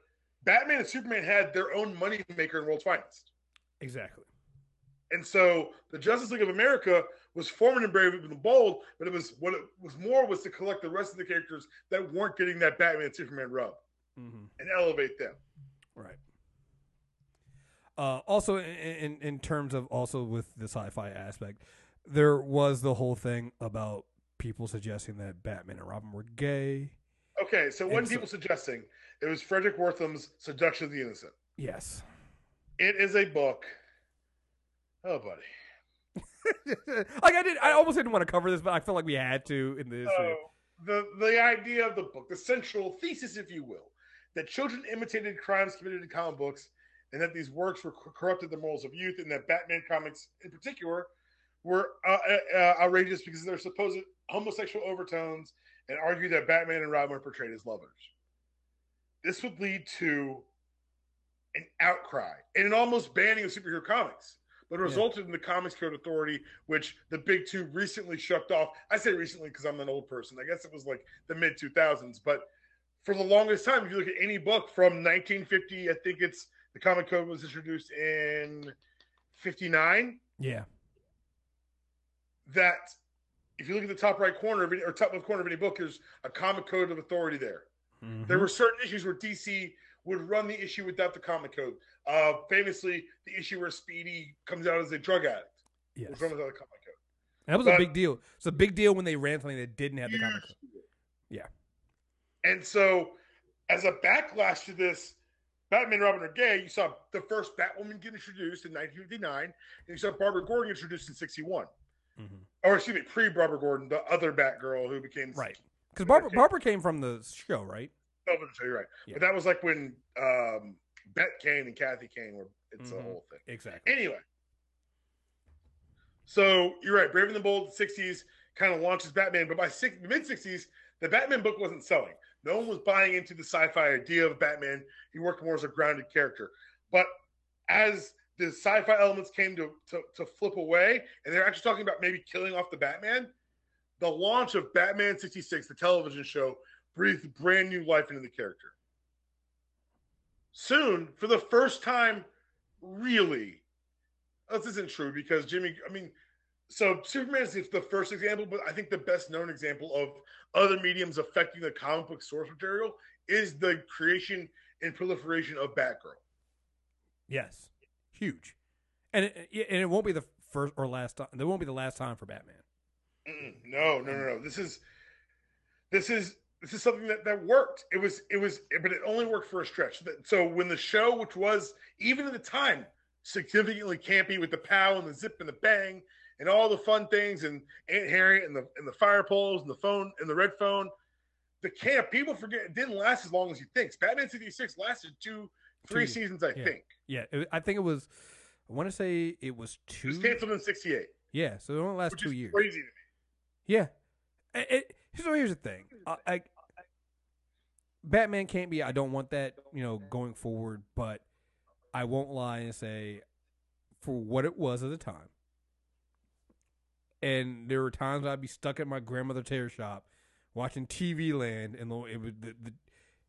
Batman and Superman had their own money maker in World's Finest. exactly. And so the Justice League of America was formed in Brave and the Bold, but it was what it was more was to collect the rest of the characters that weren't getting that Batman and Superman rub Mm-hmm. and elevate them. Right. Uh, also, in, in in terms of also with the sci-fi aspect, there was the whole thing about people suggesting that Batman and Robin were gay. Okay, so when And people suggesting it was Fredric Wertham's Seduction of the Innocent. Yes. It is a book. Oh, buddy. like I did, I almost didn't want to cover this, but I felt like we had to in this. So the the idea of the book, the central thesis, if you will, that children imitated crimes committed in comic books, and that these works were corrupted the morals of youth, and that Batman comics, in particular, were uh, uh, uh, outrageous because of their supposed homosexual overtones, and argued that Batman and Robin were portrayed as lovers. This would lead to an outcry and an almost banning of superhero comics. But it Yeah. resulted in the Comics Code Authority, which the big two recently shucked off. I say recently because I'm an old person. I guess it was like the mid 2000s. But for the longest time, if you look at any book from 1950, I think it's the Comic Code was introduced in 59. Yeah. That if you look at the top right corner of any, or top left corner of any book, there's a Comic Code of Authority there. Mm-hmm. There were certain issues where DC would run the issue without the comic code. Uh, famously, the issue where Speedy comes out as a drug addict yes. was run without the comic code. That was a big deal. It's a big deal when they ran something that didn't have the comic. code. Yeah. And so, as a backlash to this, Batman and Robin are gay. You saw the first Batwoman get introduced in 1959, and you saw Barbara Gordon introduced in 61. Mhm. Or excuse me, pre Barbara Gordon, the other Batgirl who became Right. Because Barbara, Barbara came from the show, right? Oh, so you're right. Yeah. But that was like when um, Bette Kane and Kathy Kane were. It's a Mhm. whole thing. Exactly. Anyway, so you're right. Brave and the Bold, '60s kind of launches Batman, but by six, mid '60s, the Batman book wasn't selling. No one was buying into the sci-fi idea of Batman. He worked more as a grounded character. But as the sci-fi elements came to, to, to flip away, and they're actually talking about maybe killing off the Batman, the launch of Batman '66, the television show, breathed brand new life into the character. Soon, for the first time, really, this isn't true because Jimmy, I mean, so Superman is the first example, but I think the best known example of other mediums affecting the comic book source material is the creation and proliferation of Batgirl. Yes. Huge. And it, and it won't be the first or last time. There won't be the last time for Batman. Mm-mm. No, no, no, no. This is this is this is something that that worked. It was it was, but it only worked for a stretch. So when the show, which was even at the time significantly campy with the pow and the zip and the bang, and all the fun things and Aunt Harriet and the and the fire poles and the phone and the red phone. The camp, people forget it didn't last as long as you think. Batman 66 lasted two, three Two, seasons, I yeah. think. Yeah, it, I think it was. I want to say it was two. It was canceled in 68, Yeah, so it only which two years. crazy to me. Yeah. It, it, so here's the thing. Uh, I, I, Batman can't be. I don't want that. You know, going forward. But I won't lie and say, for what it was at the time, and there were times I'd be stuck at my grandmother's hair shop watching TV Land, and the- it was the, the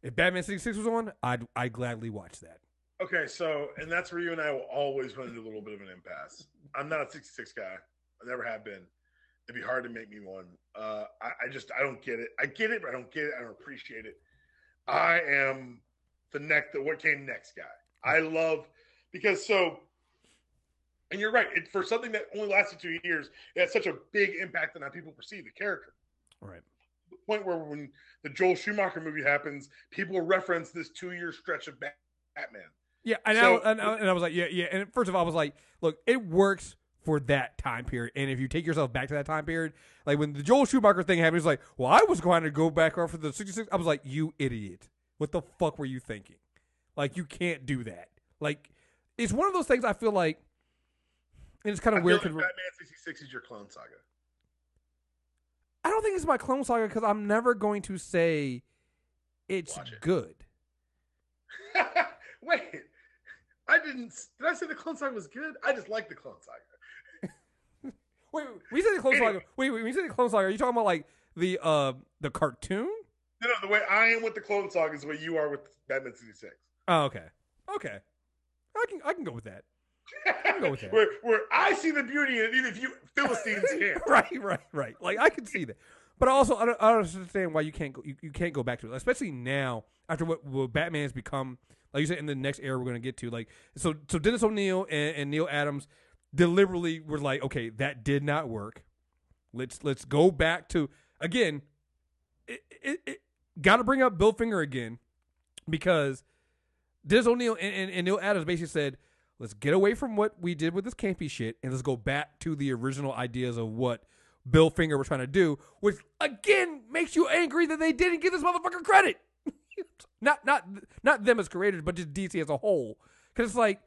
if Batman sixty six was on, I'd I gladly watch that. Okay, so and that's where you and I will always run into a little bit of an impasse. I'm not a 66 guy. I never have been. It'd be hard to make me one. Uh, I, I just I don't get it. I get it, but I don't get it. I don't appreciate it. I am the neck that what came next guy. I love because so, and you're right. It, for something that only lasted two years, it had such a big impact on how people perceive the character. Right. The point where when the Joel Schumacher movie happens, people reference this two year stretch of Batman. Yeah, and, So- I, and, I, and I was like, yeah, yeah. And first of all, I was like, look, it works for that time period. And if you take yourself back to that time period, like when the Joel Schumacher thing happened, he's like, well, I was going to go back after the 66. I was like, you idiot. What the fuck were you thinking? Like, you can't do that. Like, it's one of those things I feel like, and it's kind I of feel weird like Batman 66 is your clone saga. I don't think it's my Clone Saga because I'm never going to say it's it. good. Wait, I didn't. Did I say the Clone Saga was good? I just like the Clone Saga. Wait, wait, when you say the Clone Anyway. Saga, wait, wait, when you say the Clone Saga, are you talking about like the uh the cartoon? No, no, the way I am with the Clone Saga is the way you are with Batman 66. Oh, okay, okay, I can I can go with that. can go with that. where, where I see the beauty in it, even if you Philistines can't. right, right, right. Like I can see that, but also I don't, I don't understand why you can't go you, you can't go back to it, especially now after what, what has become. Like you said, in the next era we're gonna get to, like so so Dennis O'Neil and, and Neal Adams deliberately were like, okay, that did not work. Let's let's go back to again. It, it, it got to bring up Bill Finger again because Dennis O'Neil and, and, and Neal Adams basically said, let's get away from what we did with this campy shit and let's go back to the original ideas of what Bill Finger was trying to do, which again makes you angry that they didn't give this motherfucker credit. not not not them as creators, but just DC as a whole. Because it's like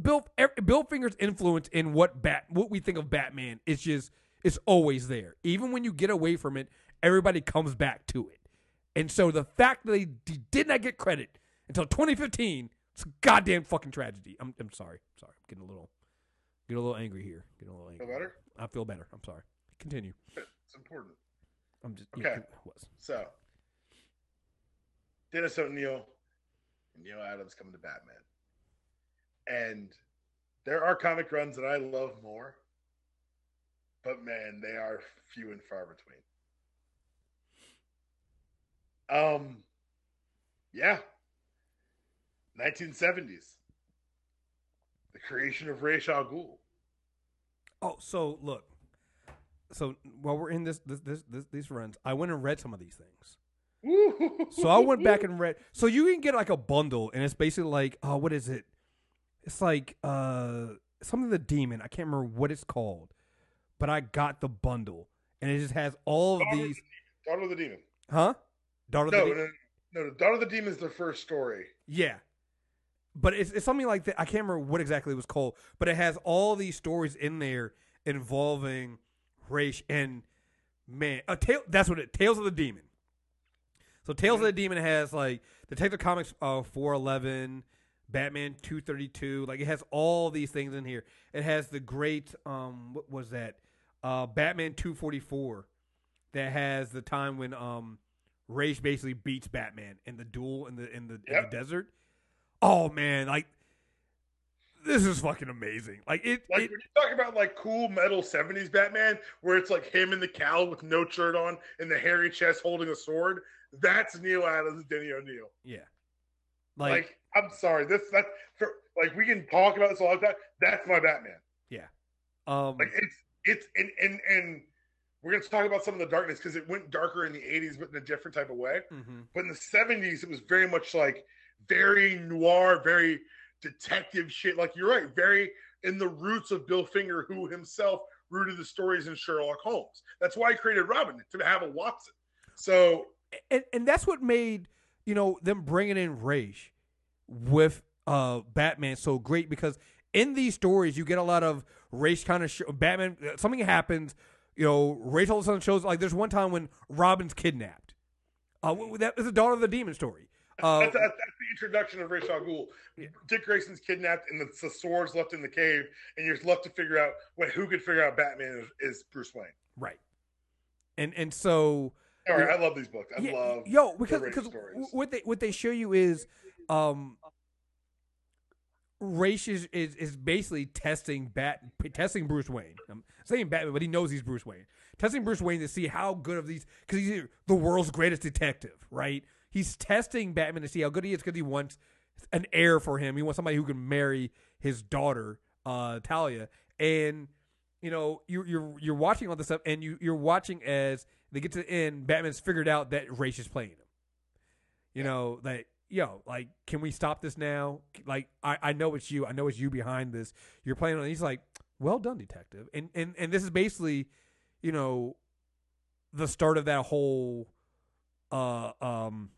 Bill ev- Bill Finger's influence in what Bat what we think of Batman is just it's always there. Even when you get away from it, everybody comes back to it. And so the fact that they d- did not get credit until 2015, it's a goddamn fucking tragedy. I'm I'm sorry. Sorry. I'm getting a little getting a little angry here. Getting a little angry. Feel better? I feel better. I'm sorry. Continue. It's important. I'm just Okay. yeah. So, Dennis O'Neil and Neal Adams coming to Batman. And there are comic runs that I love more, but man, they are few and far between. Um, yeah, 1970s, the creation of Ra's al Ghul. Oh, so look. So while we're in this this, this this these runs, I went and read some of these things. So I went back and read. So you can get like a bundle, and it's basically like, oh, what is it? It's like uh something the demon. I can't remember what it's called, but I got the bundle, and it just has all of Daughter of these. the Daughter of the Demon. Huh? Daughter of the No, De- no, no, no. Daughter of the Demon is the first story. Yeah. But it's, it's something like that. I can't remember what exactly it was called, but it has all these stories in there involving Ra's and man, a tale. That's what it. Tales of the Demon. So Tales of the Demon has like Detective Comics uh, four eleven, Batman two thirty two. Like it has all these things in here. It has the great um what was that? Uh, Batman two forty four, that has the time when um Ra's basically beats Batman in the duel in the in the in the desert. Oh man, like this is fucking amazing. Like it, Like it when you talk about like cool metal '70s Batman, where it's like him in the cowl with no shirt on and the hairy chest holding a sword, that's Neal Adams Denny O'Neil. yeah. Like, Like, I'm sorry, this that for like we can talk about this all the time. That's my Batman. Yeah. Um Like it's it's and and and we're gonna talk about some of the darkness because it went darker in the '80s, but in a different type of way. mhm. But in the '70s, it was very much like very noir, very detective shit. Like you're right, very in the roots of Bill Finger, who himself rooted the stories in Sherlock Holmes. That's why he created Robin to have a Watson. So and and that's what made you know them bringing in Ra's with uh Batman so great because in these stories you get a lot of Ra's kind of sh- Batman something happens you know Ra's all of a sudden shows like there's one time when Robin's kidnapped uh that is the daughter of the demon story uh, that's, that's, that's the introduction of Ra's al Ghul. Yeah. Dick Grayson's kidnapped, and the, the swords left in the cave, and you're left to figure out wait, who could figure out Batman is, is Bruce Wayne. right and and so All right, I love these books. I Yeah, love yo because because stories. what they what they show you is um Ra's is, is is basically testing bat testing Bruce Wayne. I'm saying Batman, but he knows he's Bruce Wayne. Testing Bruce Wayne to see how good of these because he's the world's greatest detective, right? He's testing Batman to see how good he is because he wants an heir for him. He wants somebody who can marry his daughter, uh, Talia, and you know you're you're you're watching all this stuff, and you you're watching as they get to the end. Batman's figured out that Ra's is playing him. You know, like yo, like, can we stop this now? Like, I I know it's you. I know it's you behind this. You're playing on. He's like, well done, detective. And and and this is basically, you know, the start of that whole, uh um.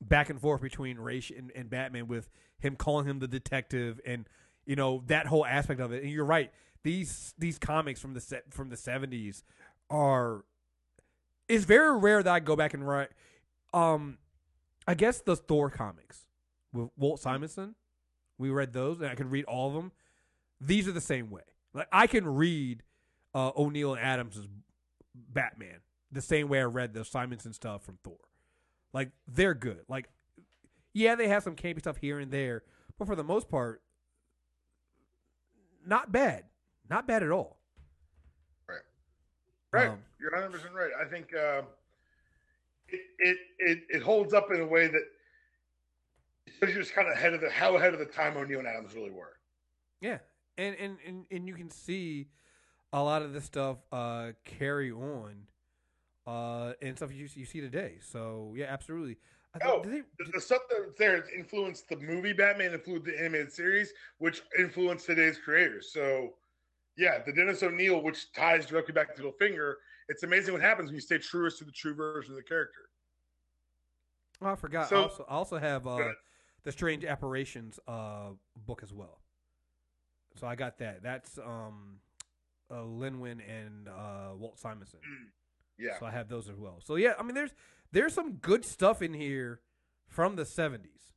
Back and forth between Ra's and, and Batman with him calling him the detective and you know that whole aspect of it. And you're right; these these comics from the set from the '70s are. It's very rare that I go back and write. Um, I guess the Thor comics with Walt Simonson. We read those, and I can read all of them. These are the same way. Like I can read uh, O'Neil and Adams' Batman the same way I read the Simonson stuff from Thor. Like they're good. Like yeah, they have some campy stuff here and there, but for the most part, not bad. Not bad at all. Right, Um, you're 100 percent right. I think um, it, it it it holds up in a way that shows you're just kind of ahead of the how ahead of the time O'Neil and Adams really were. Yeah, and and and, and you can see a lot of this stuff uh, carry on uh, and stuff you you see today. So yeah, absolutely. Oh, they- The, the stuff that's there influenced the movie Batman, influenced the animated series, which influenced today's creators. So, yeah, the Dennis O'Neil, which ties directly back to the finger. It's amazing what happens when you stay truest to the true version of the character. oh, I forgot. I So- also I also have uh, the Strange Apparitions uh, book as well. So I got that. That's um, uh, Len Wein and uh, Walt Simonson. Yeah, So I have those as well. So yeah, I mean, there's there's some good stuff in here from the '70s.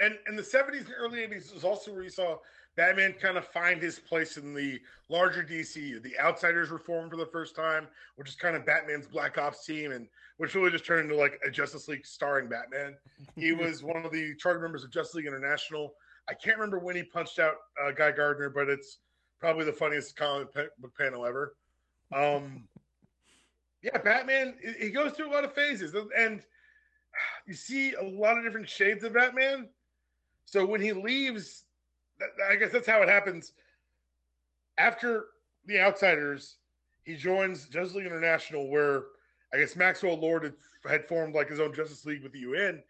and in the 70s and early 80s was also where you saw Batman kind of find his place in the larger DC. The Outsiders were formed for the first time, which is kind of Batman's Black Ops team, and which really just turned into like a Justice League starring Batman. He was one of the charter members of Justice League International. I can't remember when he punched out uh, Guy Gardner, but it's probably the funniest comic book panel ever. Um, yeah, Batman, he- goes through a lot of phases, and you see a lot of different shades of Batman. So when he leaves, I guess that's how it happens. After the Outsiders, he joins Justice League International, where I guess Maxwell Lord had, had formed like his own Justice League with the UN,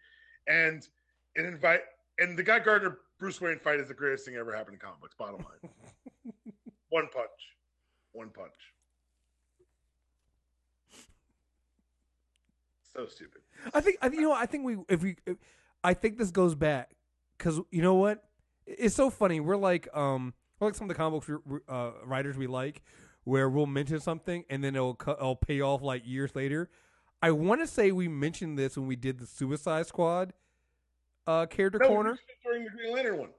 and it invite and the Guy Gardner Bruce Wayne fight is the greatest thing ever happened in comic books. Bottom line, one punch, one punch. So stupid. I think I think you know I think we if we if, I think this goes back because you know what it's so funny we're like um we're like some of the comic books we- uh, writers we like where we'll mention something and then it'll cu- it'll pay off like years later. I want to say we mentioned this when we did the Suicide Squad uh character No, we corner did it during the Green Lantern one.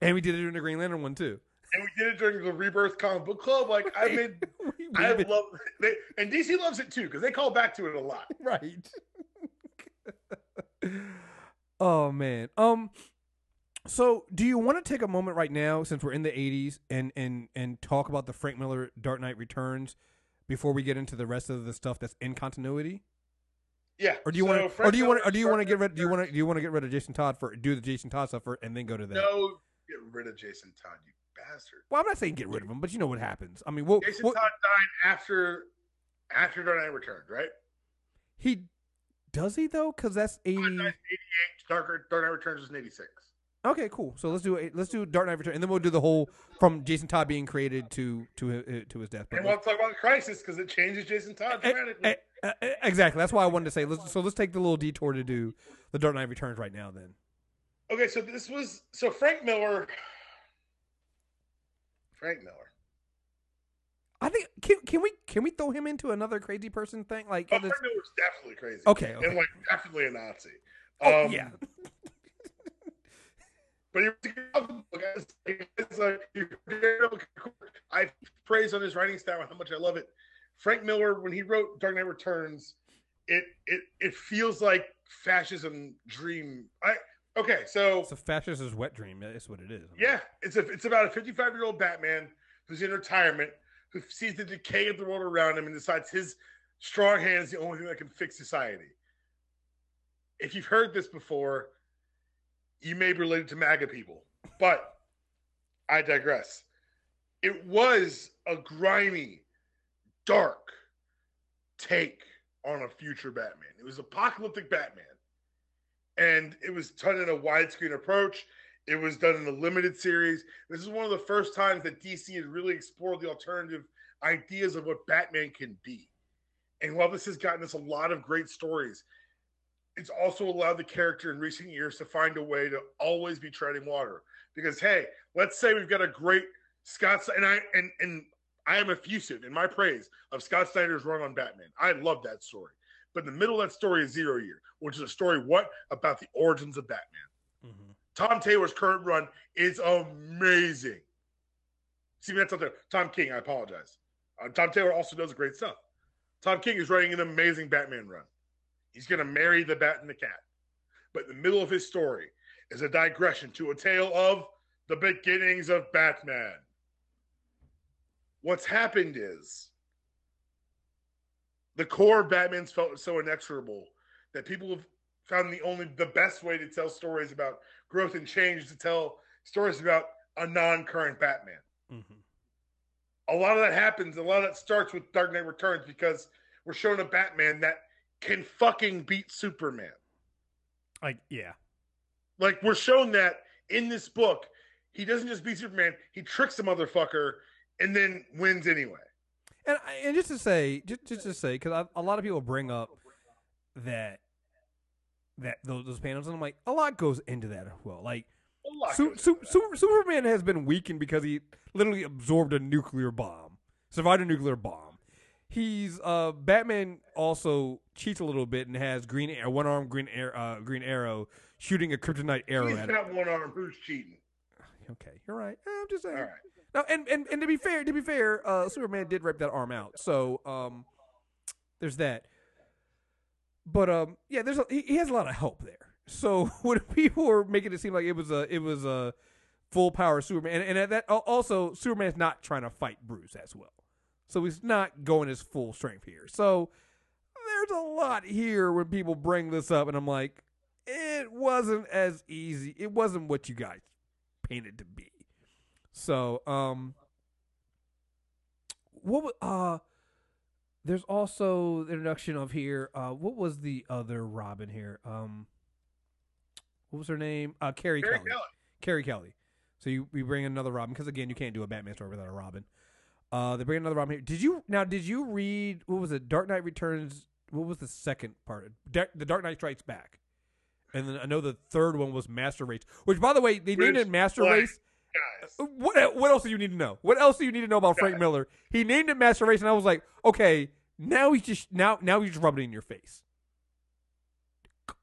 and we did it in the Green Lantern one too. and we did it during the Rebirth comic book club. Like I made, we I been- love, they, and DC loves it too because they call back to it a lot. right. oh man. Um so do you want to take a moment right now since we're in the 80s and and and talk about the Frank Miller Dark Knight Returns before we get into the rest of the stuff that's in continuity? Yeah. Or do you so want to or do you want or do you want to get rid do you want to do you want to get rid of Jason Todd for do the Jason Todd stuff for, and then go to that? No, get rid of Jason Todd, you bastard. Well, I'm not saying get rid of him, but you know what happens. I mean, well, Jason well, Todd died after after Dark Knight returned, right? he does he though cuz that's 80 Todd died in '88. Dark, Dark Knight Returns was in '86. Okay, cool. So let's do it. Let's do Dark Knight Return, and then we'll do the whole from Jason Todd being created to to to his death. But And we'll talk about the Crisis because it changes Jason Todd dramatically. exactly. That's why I wanted to say. Let's, so let's take the little detour to do the Dark Knight Returns right now. Then. Okay, so this was so Frank Miller. Frank Miller. I think can, can we can we throw him into another crazy person thing? Like, Oh, Frank Miller's definitely crazy. okay, okay. And like definitely a Nazi. oh Um, yeah, But he it's like, I praise on his writing style and how much I love it. Frank Miller, when he wrote Dark Knight Returns, it it it feels like fascism dream. I okay, so it's a fascist's wet dream. That's what it is. yeah, it's a it's about a 55 year old Batman who's in retirement who sees the decay of the world around him and decides his strong hand is the only thing that can fix society. If you've heard this before, you may be related to MAGA people, but I digress. It was a grimy, dark take on a future Batman. It was apocalyptic Batman. And it was done in a widescreen approach. It was done in a limited series. This is one of the first times that DC had really explored the alternative ideas of what Batman can be. And while this has gotten us a lot of great stories, it's also allowed the character in recent years to find a way to always be treading water. Because hey, let's say we've got a great Scott and I and and I am effusive in my praise of Scott Snyder's run on Batman. I love that story. But in the middle of that story is Zero Year, which is a story what about the origins of Batman. Mhm. Tom Taylor's current run is amazing. See, that's out there. Tom King, I apologize. Uh, Tom Taylor also does great stuff. Tom King is writing an amazing Batman run. He's going to marry the bat and the cat. But in the middle of his story is a digression to a tale of the beginnings of Batman. What's happened is the core of Batman's felt so inexorable that people have found the only the best way to tell stories about growth and change to tell stories about a non-current Batman. Mhm. A lot of that happens. A lot of that starts with Dark Knight Returns because we're showing a Batman that can fucking beat Superman. Like yeah, Like we're shown that in this book, he doesn't just beat Superman; he tricks the motherfucker and then wins anyway. and and just to say, just just to say, because a lot of people bring up that that those, those panels, and I'm like, a lot goes into that as well. Like Su- Su- Su- Superman has been weakened because he literally absorbed a nuclear bomb, survived a nuclear bomb. He's uh Batman also cheats a little bit and has green air, one arm green air, uh, green arrow shooting a kryptonite arrow He's at him. got one arm. Who's cheating? Okay, you're right. I'm just saying. All right. No, and, and and to be fair, to be fair, uh, Superman did rip that arm out. So um, there's that. But um, yeah, there's a, he, he has a lot of help there. So when people were making it seem like it was a it was a full power Superman, and, and at that al- also Superman's not trying to fight Bruce as well, so he's not going his full strength here. So there's a lot here when people bring this up, and I'm like, it wasn't as easy. It wasn't what you guys painted to be. So, um, what uh, there's also the introduction of here. Uh, what was the other Robin here? Um, what was her name? Uh, Carrie Kelly. Kelly. Carrie Kelly. So you we bring another Robin because again you can't do a Batman story without a Robin. Uh, they bring another Robin here. Did you now? Did you read what was it? Dark Knight Returns. What was the second part? Da- the Dark Knight Strikes Back. And then I know the third one was Master Race, which by the way they named it Master Wayne. Race. Guys, uh, What uh, what else do you need to know? What else do you need to know about Frank Miller? He named it Master Race, and I was like, okay, now he's just now now he's just rubbing it in your face.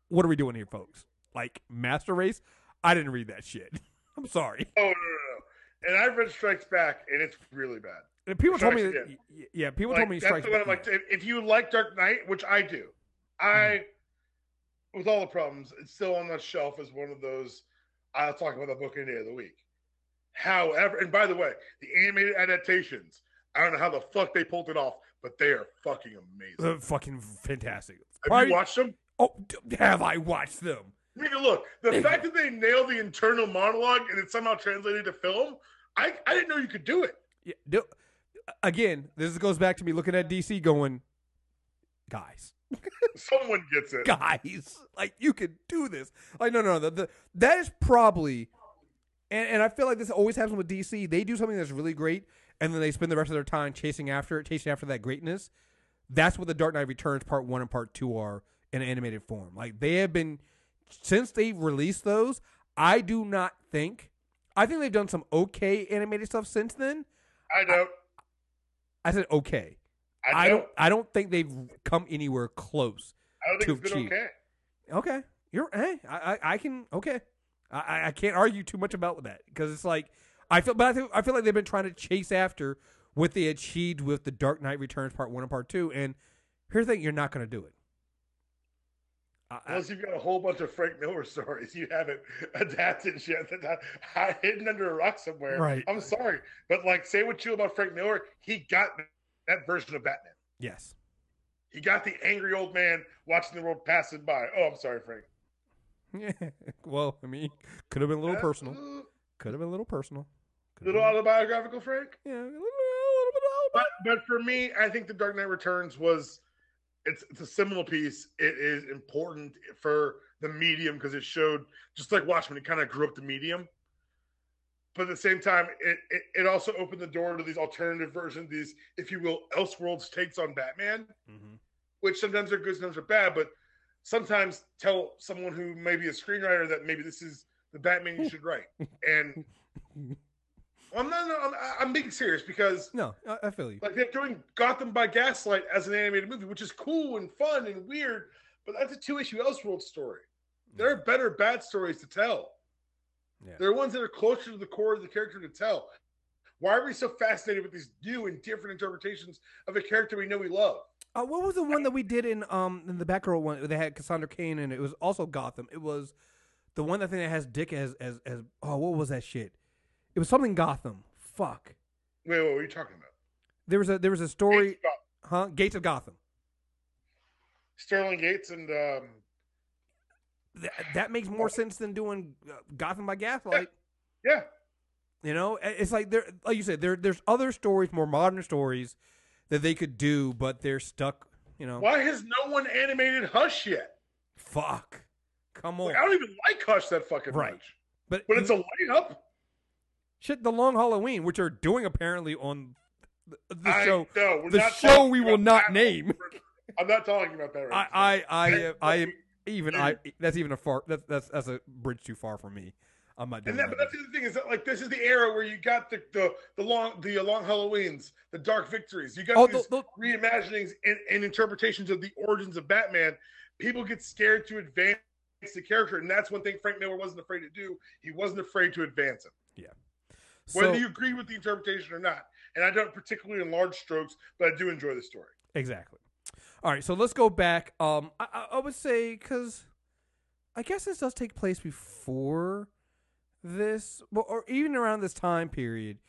What are we doing here, folks? Like Master Race? I didn't read that shit. I'm sorry. oh no, no, no. And I've read Strikes Back, and it's really bad. And people told me that, yeah, people Like, told me that's the one. I'm like. If, if you like Dark Knight, which I do, I, Mm-hmm. with all the problems, it's still on the shelf as one of those. I'll talk about the book any day of the week. However, and by the way, the animated adaptations, I don't know how the fuck they pulled it off, but they are fucking amazing. Uh, fucking fantastic. Have Probably- you watched them? oh, have I watched them? I mean, look, the fact that they nailed the internal monologue and it somehow translated to film, I, I didn't know you could do it. Yeah, do- again, this goes back to me looking at DC going, guys, Someone gets it. guys. Like you could do this. Like no, no, no. The, the that is probably, and, and I feel like this always happens with DC. They do something that's really great, and then they spend the rest of their time chasing after it, chasing after that greatness. That's what the Dark Knight Returns Part One and Part Two are in animated form. Like they have been since they released those. I do not think. I think they've done some okay animated stuff since then. I don't. I said okay. I, I don't. I don't think they've come anywhere close. I don't think to it's been okay. Okay, you're hey, I I, I can okay, I I- can't argue too much about that because it's like I feel, but I feel I feel like they've been trying to chase after what they achieved with the Dark Knight Returns Part One and Part Two, and here's the thing: you're not going to do it. I- I- Unless you've got a whole bunch of Frank Miller stories you haven't adapted yet that hi- hidden under a rock somewhere. Right. I'm sorry, but like, say what you about Frank Miller, he got that version of Batman. yes, He got the angry old man watching the world passing by. Oh, I'm sorry, Frank. yeah. Well, I mean, could have been a little personal. Could have been a little personal. Could've little been- autobiographical, Frank. yeah, a little, a little bit. But but for me, I think the Dark Knight Returns was it's it's a seminal piece. It is important for the medium because it showed just like Watchmen, it kind of grew up the medium. But at the same time, it, it it also opened the door to these alternative versions, these, if you will, Elseworlds takes on Batman, Mhm. which sometimes are good, sometimes are bad, but sometimes tell someone who may be a screenwriter that maybe this is the Batman you should write. And I'm not, I'm, I'm being serious because No, I, feel you. like they're doing Gotham by Gaslight as an animated movie, which is cool and fun and weird, but that's a two issue Elseworld story. There are better bad stories to tell. Yeah. There are ones that are closer to the core of the character to tell. Why are we so fascinated with these new and different interpretations of a character we know we love? Uh, what was the one that we did in um in the Batgirl one? They had Cassandra Cain and it was also Gotham. It was the one that thing that has Dick as as as oh what was that shit? It was something Gotham. Fuck. Wait, what were you talking about? There was a there was a story, Gates huh? Gates of Gotham. Sterling Gates and um, That, that makes more sense than doing uh, Gotham by Gaslight. yeah, You know, it's like there, like you said, there there's other stories, more modern stories that they could do, but they're stuck. You know, why has no one animated Hush yet? fuck. Come on, Like, I don't even like Hush that fucking Right. much. but But it's a layup. Shit. The Long Halloween, which are doing apparently on the, the I show. we're the show we will not that. name. I'm not talking about that right now. I, I, uh, I, am- I am even. I that's even a far. That's that's that's a bridge too far for me. I'm not doing And that, but that's the thing is that like this is the era where you got the the, the long the long Halloweens, the dark victories. You got Oh, these the, the, reimaginings and, and interpretations of the origins of Batman. People get scared to advance the character, and that's one thing Frank Miller wasn't afraid to do. He wasn't afraid to advance him, whether so- you agree with the interpretation or not. And I don't particularly in large strokes, but I do enjoy the story. Exactly. All right, so let's go back. Um, I, I, would say because I guess this does take place before this, or even around this time period.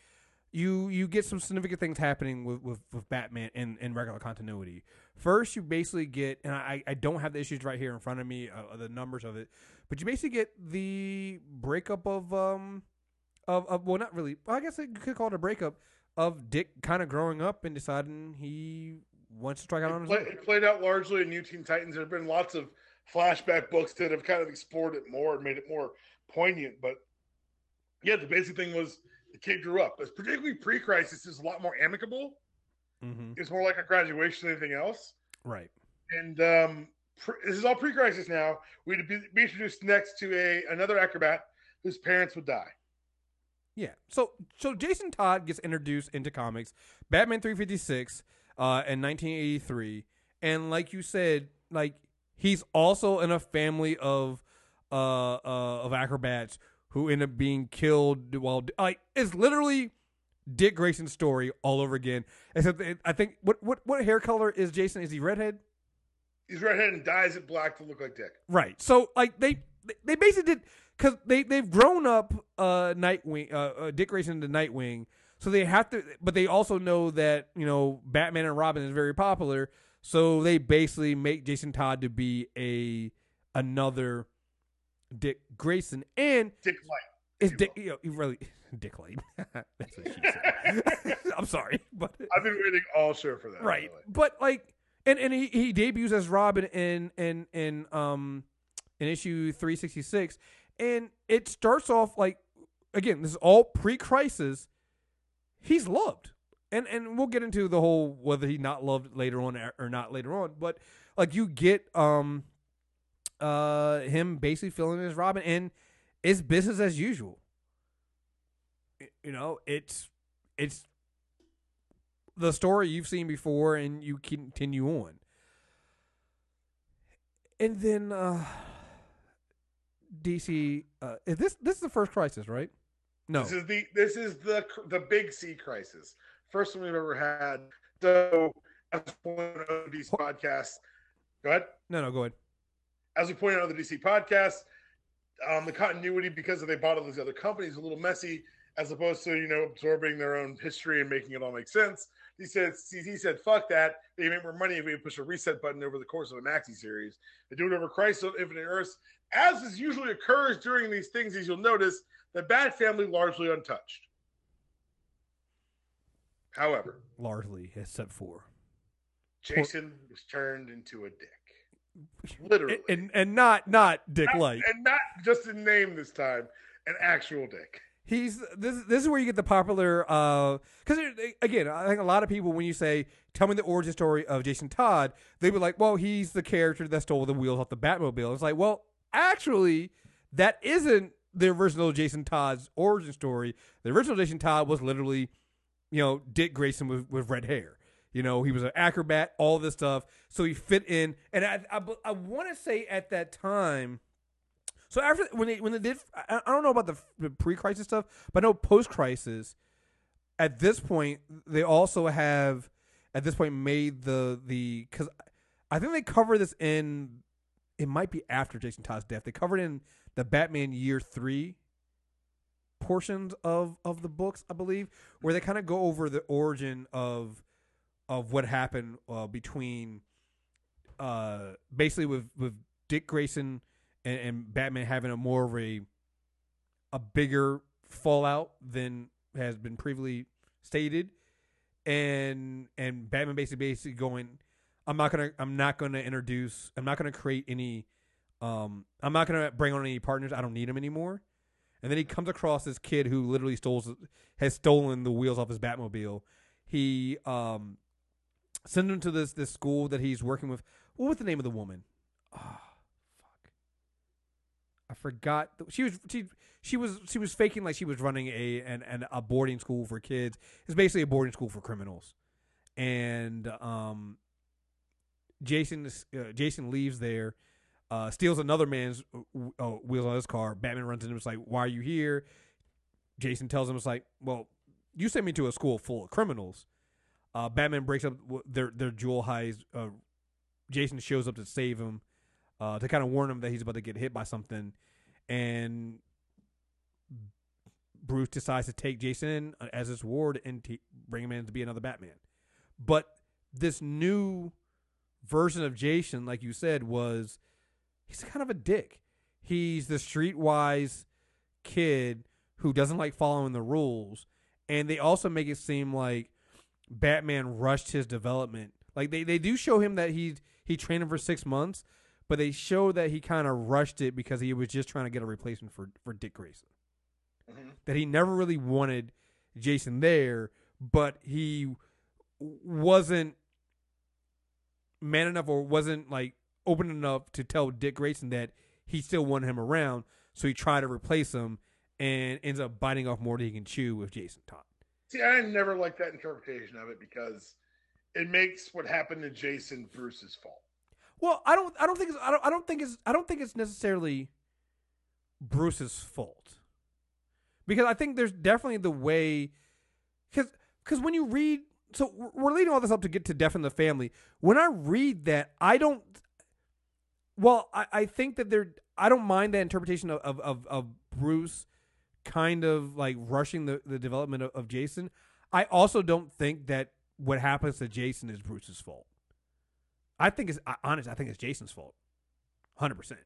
You you get some significant things happening with with, with Batman in, in regular continuity. First, you basically get, and I, I don't have the issues right here in front of me, uh, the numbers of it, but you basically get the breakup of um of, of well, not really. I guess you could call it a breakup of Dick kind of growing up and deciding he wants to strike out on his play, own. it played out largely in New Teen Titans. There have been lots of flashback books that have kind of explored it more and made it more poignant. But yeah, the basic thing was the kid grew up. It's particularly pre-crisis is a lot more amicable. Mm-hmm. It's more like a graduation than anything else. Right. And um, pre- this is all pre-crisis now. We'd be, be introduced next to a another acrobat whose parents would die. Yeah. So so Jason Todd gets introduced into comics, Batman 356 uh in 1983, and like you said, like he's also in a family of uh uh of acrobats who end up being killed while like it's literally Dick Grayson's story all over again. Except I think what what what hair color is Jason? Is he redhead? He's redhead and dyes it black to look like Dick. Right. So like they they basically did because they they've grown up uh Nightwing uh, uh Dick Grayson into Nightwing, so they have to. But they also know that you know Batman and Robin is very popular, so they basically make Jason Todd to be a another Dick Grayson and Dick Light. is Dick you know really Dick Lane. That's what she said. I'm sorry, but I've been waiting all show for that. right but like and and he, he debuts as Robin in in in um in issue three sixty six, and it starts off like again this is all pre crisis. He's loved, and and we'll get into the whole whether he not loved later on or not later on, but like you get um uh him basically filling as Robin, and it's business as usual. You know, it's it's the story you've seen before and you continue on. And then uh DC uh this this is the first crisis, right? No. This is the this is the the big C crisis. First one we've ever had. So as we pointed out on the DC. Go ahead. No, no, go ahead. As we pointed out on the DC podcast, um, the continuity because they bought all these other companies a little messy as opposed to you know absorbing their own history and making it all make sense. He said he said fuck that. They make more money if we push a reset button over the course of a maxi series. They do it over Crisis on Infinite Earths, as is usually occurs during these things. As you'll notice, the Bat Family largely untouched. However, largely except for Jason was turned into a dick, literally, and and not not Dick Light, and not just in name this time, an actual dick. He's this. This is where you get the popular. Because uh, again, I think a lot of people, when you say, "Tell me the origin story of Jason Todd," they be like, "Well, he's the character that stole the wheels off the Batmobile." It's like, well, actually, that isn't the original Jason Todd's origin story. The original Jason Todd was literally, you know, Dick Grayson with, with red hair. You know, he was an acrobat, all this stuff. So he fit in, and I I, I want to say at that time so after when they when they did, I, I don't know about the, the pre-crisis stuff, but I know post-crisis. At this point, they also have at this point made the the because I think they cover this in it might be after Jason Todd's death. They covered in the Batman Year Three portions of of the books, I believe, where they kind of go over the origin of of what happened uh, between uh basically with with Dick Grayson and, and Batman having a more of a a bigger fallout than has been previously stated, and and Batman basically basically going, I'm not gonna I'm not gonna introduce I'm not gonna create any um I'm not gonna bring on any partners I don't need them anymore. And then he comes across this kid who literally stole has stolen the wheels off his Batmobile. He um sends him to this this school that he's working with. What was the name of the woman? Oh, forgot she was she she was she was faking like she was running a an, an a boarding school for kids. It's basically a boarding school for criminals, and um, Jason uh, Jason leaves there, uh, steals another man's uh, uh wheels on his car. Batman runs into him. It's like, why are you here? Jason tells him, it's like, well, you sent me to a school full of criminals. Uh, Batman breaks up their their jewel heist. Uh, Jason shows up to save him uh, to kind of warn him that he's about to get hit by something, and Bruce decides to take Jason in as his ward and t- bring him in to be another Batman. But this new version of Jason, like you said, was he's kind of a dick. He's the streetwise kid who doesn't like following the rules, and they also make it seem like Batman rushed his development. Like they, they do show him that he he trained him for six months, but they show that he kind of rushed it because he was just trying to get a replacement for for Dick Grayson. Mm-hmm. That he never really wanted Jason there, but he wasn't man enough or wasn't like open enough to tell Dick Grayson that he still wanted him around. So he tried to replace him and ends up biting off more than he can chew with Jason Todd. See, I never like that interpretation of it because it makes what happened to Jason Bruce's fault. Well, I don't. I don't think. It's, I don't. I don't think it's. I don't think it's necessarily Bruce's fault because I think there's definitely the way because because when you read so we're leading all this up to get to death in the family. When I read that, I don't. Well, I, I think that there. I don't mind that interpretation of, of, of, of Bruce kind of like rushing the, the development of, of Jason. I also don't think that what happens to Jason is Bruce's fault. I think it's honest. I think it's Jason's fault, hundred percent.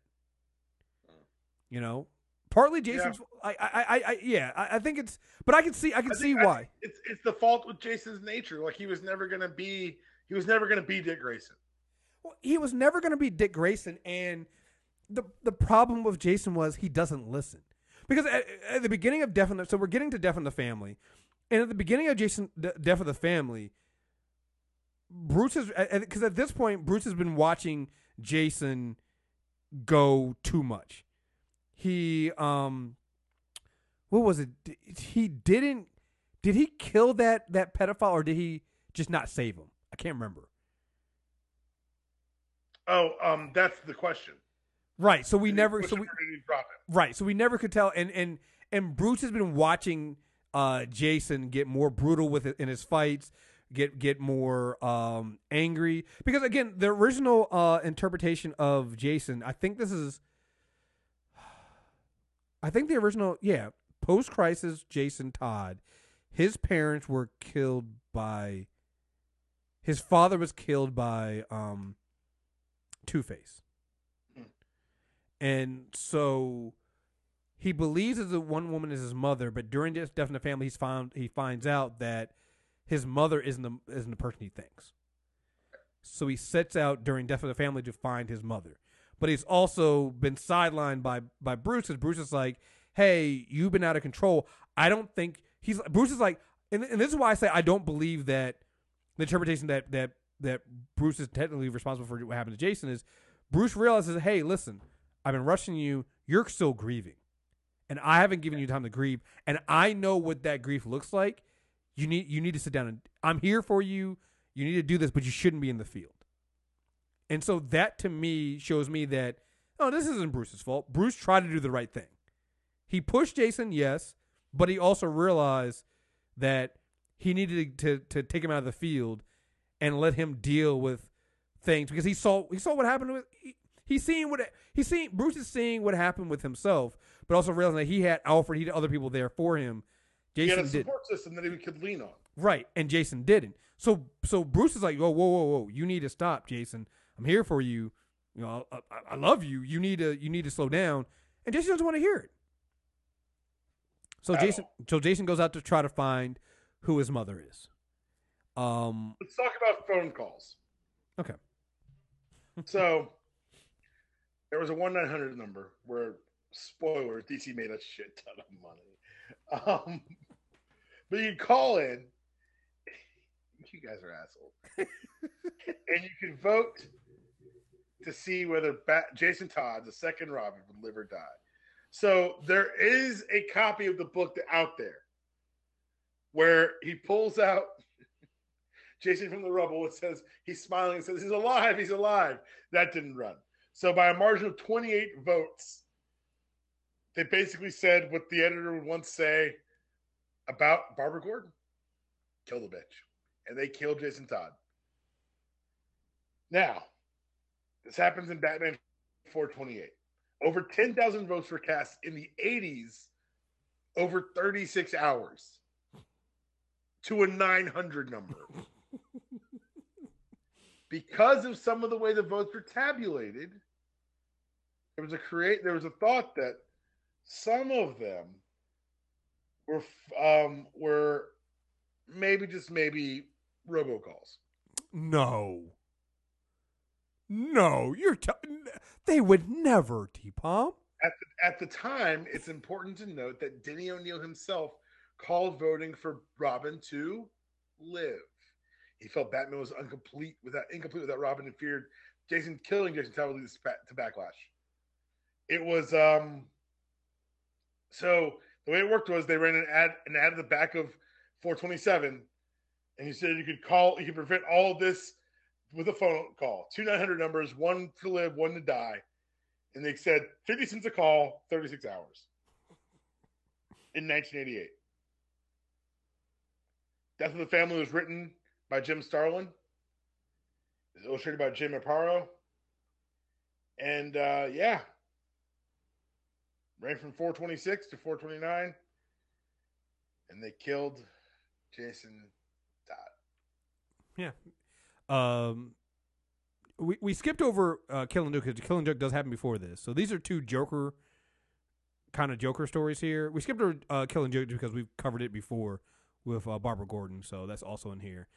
You know, partly Jason's. Yeah. I, I, I, I, yeah. I, I, think it's, but I can see, I can I see think, why. it's, it's the fault with Jason's nature. Like he was never gonna be, he was never gonna be Dick Grayson. Well, he was never going to be Dick Grayson, and the the problem with Jason was he doesn't listen because at, at the beginning of Death in the so we're getting to Death in the Family, and at the beginning of Jason De- Death of the Family, Bruce is because at this point Bruce has been watching Jason go too much. He um, what was it? He didn't. Did he kill that that pedophile or did he just not save him? I can't remember. Oh, um, that's the question. Right. So we Did never. So we or did he drop it? right. So we never could tell. And and and Bruce has been watching uh Jason get more brutal with it in his fights, get get more um angry because again the original uh interpretation of Jason. I think this is. I think the original, yeah, post crisis Jason Todd, his parents were killed by. His father was killed by um, Two Face, Hmm. and so he believes that the one woman is his mother. But during this death in the family, he's found he finds out that his mother isn't the isn't the person he thinks. So he sets out during death of the family to find his mother but he's also been sidelined by by Bruce because Bruce is like, "Hey, you've been out of control. I don't think he's." Bruce is like, and, and this is why I say I don't believe that the interpretation that that that Bruce is technically responsible for what happened to Jason is Bruce realizes, "Hey, listen, I've been rushing you. You're still grieving, and I haven't given you time to grieve, and I know what that grief looks like. You need you need to sit down and I'm here for you. You need to do this, but you shouldn't be in the field." And so that to me shows me that oh, this isn't Bruce's fault. Bruce tried to do the right thing. He pushed Jason, yes, but he also realized that he needed to to take him out of the field and let him deal with things because he saw he saw what happened with he, he's seeing what he's seeing Bruce is seeing what happened with himself, but also realizing that he had Alfred, he had other people there for him. He had Jason a did support system that he could lean on. Right, and Jason didn't. So so Bruce is like, whoa, whoa, whoa, whoa! You need to stop, Jason. I'm here for you. You know, I, I, I love you. You need to you need to slow down. And Jason doesn't want to hear it. So At Jason so Jason goes out to try to find who his mother is. Um. Let's talk about phone calls. Okay. So there was a one nine hundred number where spoiler DC made a shit ton of money. Um, but you call in. You guys are assholes, and you can vote to see whether Bat- Jason Todd, the second Robin, would live or die. So there is a copy of the book out there where he pulls out Jason from the rubble. It says he's smiling and says he's alive, he's alive. That didn't run. So by a margin of 28 votes, they basically said what the editor would once say about Barbara Gordon: kill the bitch, and they killed Jason Todd. Now, this happens in Batman 428. Over 10,000 votes were cast in the 80s over 36 hours to a 900 number. because of some of the way the votes were tabulated, there was a create there was a thought that some of them were um were maybe just maybe robocalls. No. No, you're. T- they would never, T Palm. At the, at the time, it's important to note that Denny O'Neil himself called voting for Robin to live. He felt Batman was incomplete without incomplete without Robin and feared Jason killing Jason Todd would lead to backlash. It was um so the way it worked was they ran an ad an ad at the back of 427 and he said you could call you could prevent all of this with a phone call. Two 900 numbers, one to live, one to die. And they said 50 cents a call, 36 hours in 1988. Death of the Family was written by Jim Starlin. Illustrated by Jim Aparo. And uh, yeah, ran from 426 to 429. And they killed Jason Todd. Yeah. Um, we we skipped over uh, Killing Joke because Killing Joke does happen before this. So these are two Joker kind of Joker stories here. We skipped over uh, Killing Joke because we've covered it before with uh, Barbara Gordon, so that's also in here.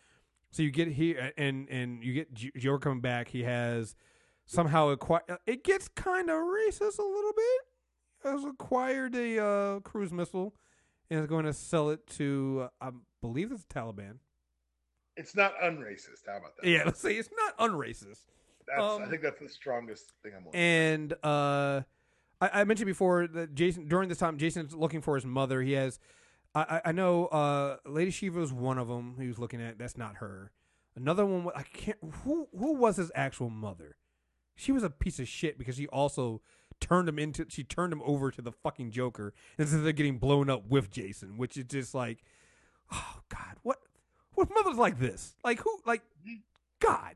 So you get here and and you get Joker coming back. He has somehow acquired. It gets kind of racist a little bit. Has acquired a uh, cruise missile and is going to sell it to uh, I believe it's the Taliban. It's not unracist. How about that? Yeah, let's say it's not unracist. That's, Um, I think that's the strongest thing I'm on. And uh, I, I mentioned before that Jason during this time Jason's looking for his mother. He has, I, I- I know, uh, Lady Shiva is one of them. He was looking at. That's not her. Another one. I can't. Who who was his actual mother? She was a piece of shit because she also turned him into. She turned him over to the fucking Joker instead of getting blown up with Jason, which is just like, oh God, what what mother's like this? Like who? Like God,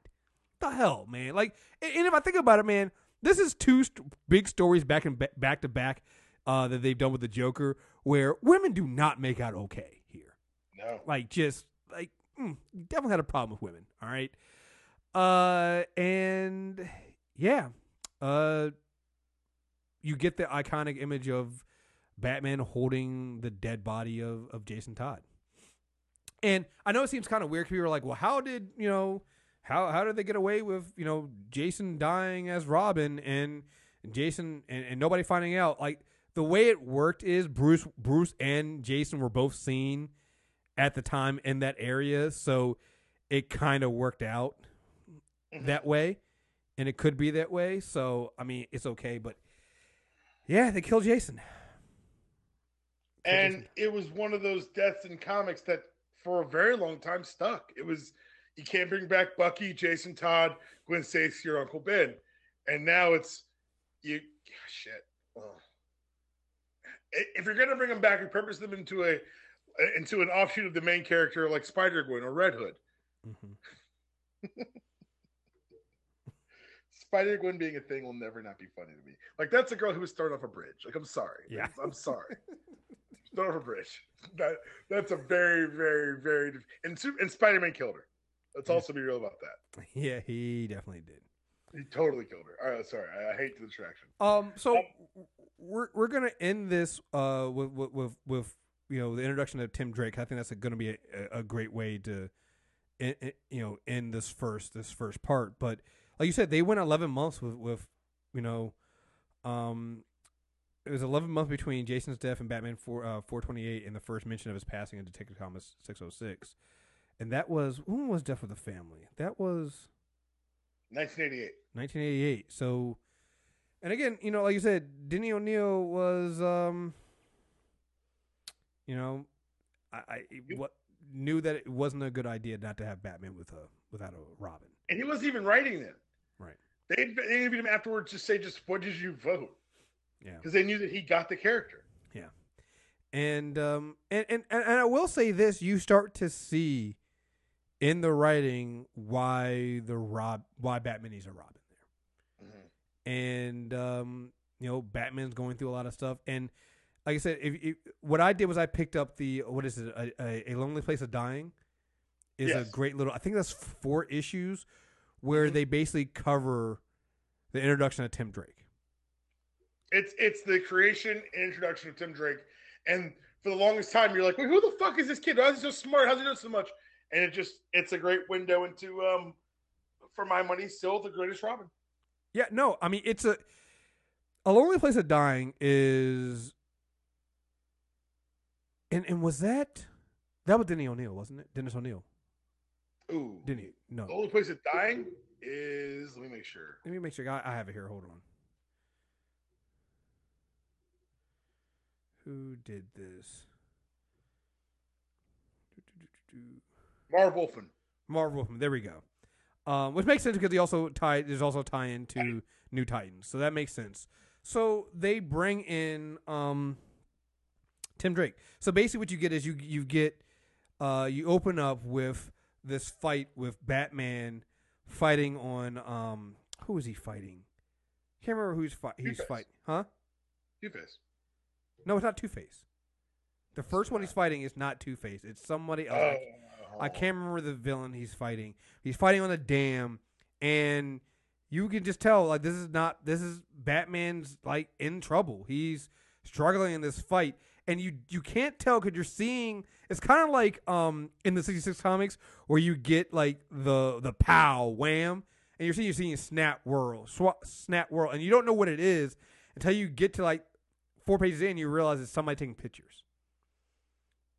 the hell, man. Like, and if I think about it, man, this is two st- big stories back and ba- back to back uh, that they've done with the Joker, where women do not make out okay here. no. Like, just like mm, definitely had a problem with women. All right, uh, and yeah, uh, you get the iconic image of Batman holding the dead body of of Jason Todd. And I know it seems kind of weird. People are like, "Well, how did you know? How how did they get away with you know Jason dying as Robin and Jason and, and nobody finding out?" Like the way it worked is Bruce Bruce and Jason were both seen at the time in that area, so it kind of worked out Mhm. that way, and it could be that way. So I mean, it's okay, but yeah, they killed Jason. And it was one of those deaths in comics that for a very long time stuck. It was you can't bring back Bucky, Jason Todd, Gwen Stacy, your Uncle Ben, and now it's you. Shit. Ugh. If you're gonna bring them back, repurpose them into a into an offshoot of the main character like Spider Gwen or Red Hood. hmm Spider Gwen being a thing will never not be funny to me. Like that's a girl who was thrown off a bridge. Like I'm sorry. Yeah. I'm sorry. thrown off a bridge. That that's a very very very and and Spider Man killed her. Let's also be real about that. Yeah, he definitely did. He totally killed her. All right, sorry. I, I hate the distraction. Um, so Um, we're we're gonna end this uh with with with, with you know the introduction of Tim Drake. I think that's going to be a, a great way to, i- i- you know, end this first this first part. But like you said, they went eleven months with with you know, um, it was eleven months between Jason's death and Batman four uh four twenty eight and the first mention of his passing in Detective oh six, and that was when was Death of the Family? That was 1988. 1988. So, and again, you know, like you said, Denny O'Neil was, um, you know, I, I what knew that it wasn't a good idea not to have Batman with a without a Robin. And he wasn't even writing then. They, they interviewed him afterwards to say just what did you vote? Yeah. Because they knew that he got the character. Yeah, and um and, and and I will say this, you start to see in the writing why the Rob why Batman needs a Robin there. Mhm. and um, you know Batman's going through a lot of stuff. And like I said, if, if what I did was I picked up the what is it, a, a, a lonely place of dying, is Yes. a great little. I think that's four issues where they basically cover the introduction of Tim Drake. It's it's the creation and introduction of Tim Drake. And for the longest time, you're like, wait, who the fuck is this kid? How's he so smart? How's he doing so much? And it just it's a great window into um for my money, still the greatest Robin. Yeah, no, I mean it's a a lonely place of dying is, and and was that that was Denny O'Neil, wasn't it? Dennis O'Neil, Ooh. didn't he? No. The only place that's dying is let me make sure. Let me make sure I, I have it here. Hold on. Who did this? Marv Wolfman. Marv Wolfman. There we go. Um, which makes sense because he also tie. There's also tie into New Titans, so that makes sense. So they bring in um, Tim Drake. So basically, what you get is you you get uh, you open up with this fight with Batman fighting on um, who is he fighting? Can't remember who's fight. He's fighting, huh? Two Face. No, it's not Two Face. The first one he's fighting is not Two Face. It's somebody else. Oh, I can't remember the villain he's fighting. He's fighting on a dam, and you can just tell like this is not this is Batman's like in trouble. He's struggling in this fight, and you you can't tell because you're seeing. It's kind of like um in the '66 comics where you get like the the pow wham, and you're seeing you're seeing snap whirl swap, snap whirl, and you don't know what it is until you get to like four pages in. You realize it's somebody taking pictures,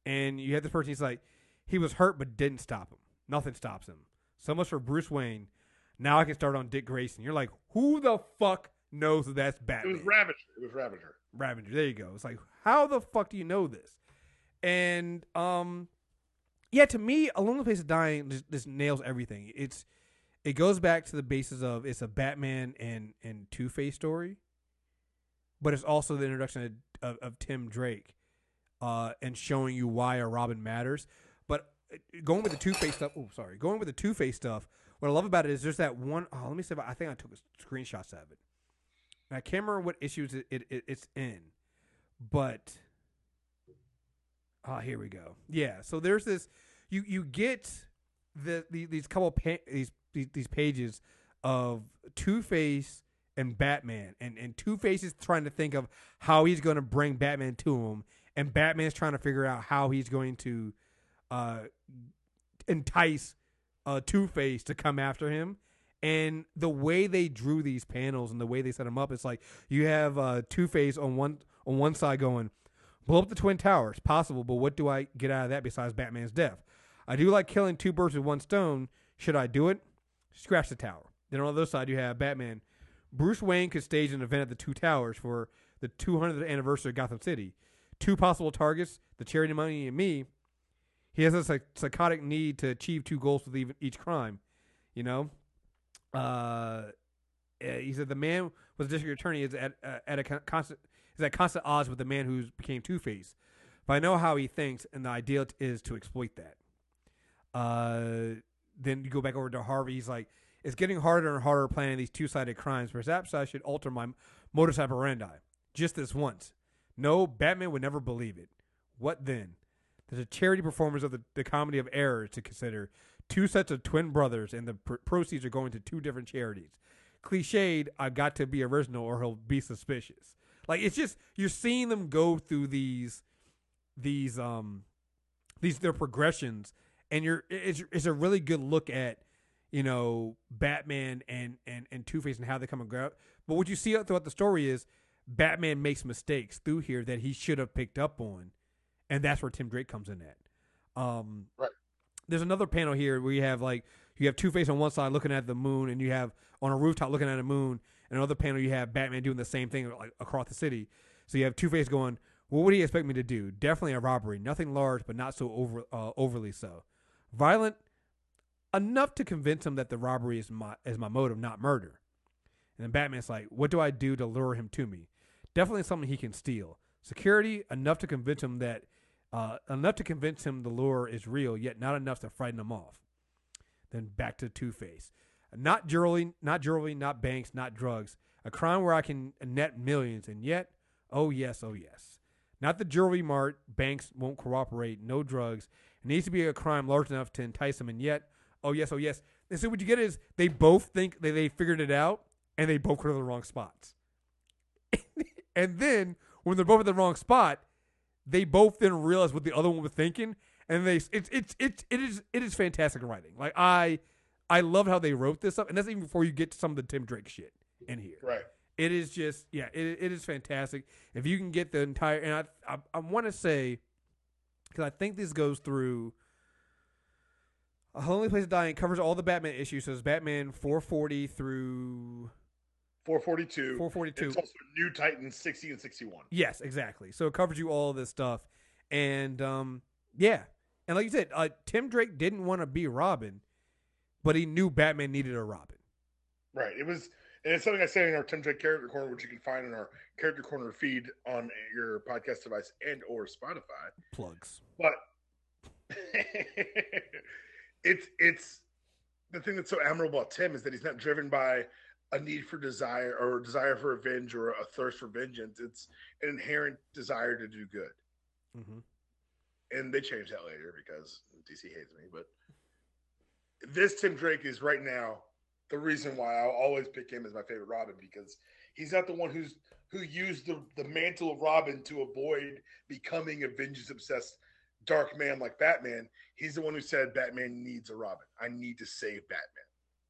and you have this person. He's like, he was hurt but didn't stop him. Nothing stops him. So much for Bruce Wayne. Now I can start on Dick Grayson. You're like, who the fuck knows that that's It was Ravager. It was Ravager. Ravager. There you go. It's like, how the fuck do you know this? And um, yeah, to me, A Lonely Place of Dying just, just nails everything. It's it goes back to the basis of it's a Batman and and Two Face story, but it's also the introduction of, of, of Tim Drake, uh, and showing you why a Robin matters. But uh, going with the Two Face stuff. Oh, sorry. Going with the Two Face stuff. What I love about it is there's that one oh let me see. If I, I think I took screenshots of it. And I can't remember what issues it, it, it it's in, but ah, here we go. Yeah, so there's this. You you get the, the these couple pa- these, these these pages of Two Face and Batman, and and Two Face is trying to think of how he's going to bring Batman to him, and Batman's trying to figure out how he's going to uh, entice uh, Two Face to come after him. And the way they drew these panels and the way they set them up, it's like you have uh, Two Face on one on one side going, blow up the twin towers, possible, but what do I get out of that besides Batman's death? I do like killing two birds with one stone. Should I do it? Scratch the tower. Then on the other side, you have Batman. Bruce Wayne could stage an event at the two towers for the 200th anniversary of Gotham City. Two possible targets: the charity money and me. He has a psych- psychotic need to achieve two goals with each crime. You know, uh, uh, he said the man was district attorney is at uh, at a constant is at constant odds with the man who became Two Face. But I know how he thinks, and the ideal t- is to exploit that. Uh, then you go back over to Harvey. He's like, it's getting harder and harder planning these two sided crimes. Perhaps I should alter my modus operandi just this once. No, Batman would never believe it. What then? There's a charity performance of the, the comedy of errors to consider. Two sets of twin brothers, and the pr- proceeds are going to two different charities. Cliched, I've got to be original or he'll be suspicious. Like it's just you're seeing them go through these these um these their progressions and you're it's it's a really good look at you know Batman and and and Two Face and how they come and about. But what you see throughout the story is Batman makes mistakes through here that he should have picked up on, and that's where Tim Drake comes in at. Um, Right. There's another panel here where you have like you have Two Face on one side looking at the moon, and you have on a rooftop looking at the moon. And another panel you have Batman doing the same thing like across the city. So you have Two Face going, "What would he expect me to do? Definitely a robbery. Nothing large, but not so over uh, overly so. Violent enough to convince him that the robbery is my is my motive, not murder." And then Batman's like, "What do I do to lure him to me? Definitely something he can steal. Security enough to convince him that uh, enough to convince him the lure is real, yet not enough to frighten him off." Then back to Two Face. Not jewelry, not jewelry, not banks, not drugs. A crime where I can net millions, and yet, oh yes, oh yes. Not the jewelry mart. Banks won't cooperate. No drugs. It needs to be a crime large enough to entice them, and yet, oh yes, oh yes. And so what you get is they both think that they figured it out, and they both go to the wrong spots. and then when they're both at the wrong spot, they both then realize what the other one was thinking, and they it's it's it's it is it is fantastic writing. Like I I love how they wrote this up, and that's even before you get to some of the Tim Drake shit in here. Right. It is just yeah, it, it is fantastic. If you can get the entire and I I, I want to say because I think this goes through. A Lonely Place of Dying covers all the Batman issues. So it's Batman 440 through 442. 442. It's also New Titans 60 and 61. Yes, exactly. So it covers you all this stuff, and um, yeah, and like you said, uh, Tim Drake didn't want to be Robin, but he knew Batman needed a Robin. Right. It was, and it's something I say in our Tim Drake Character Corner, which you can find in our Character Corner feed on your podcast device and or Spotify. Plugs. But it's it's the thing that's so admirable about Tim is that he's not driven by a need for desire or a desire for revenge or a thirst for vengeance. It's an inherent desire to do good. Mm-hmm. and they changed that later because DC hates me. But this Tim Drake is right now the reason why I'll always pick him as my favorite Robin because he's not the one who's who used the, the mantle of Robin to avoid becoming a vengeance obsessed dark man like Batman. He's the one who said Batman needs a Robin. I need to save Batman.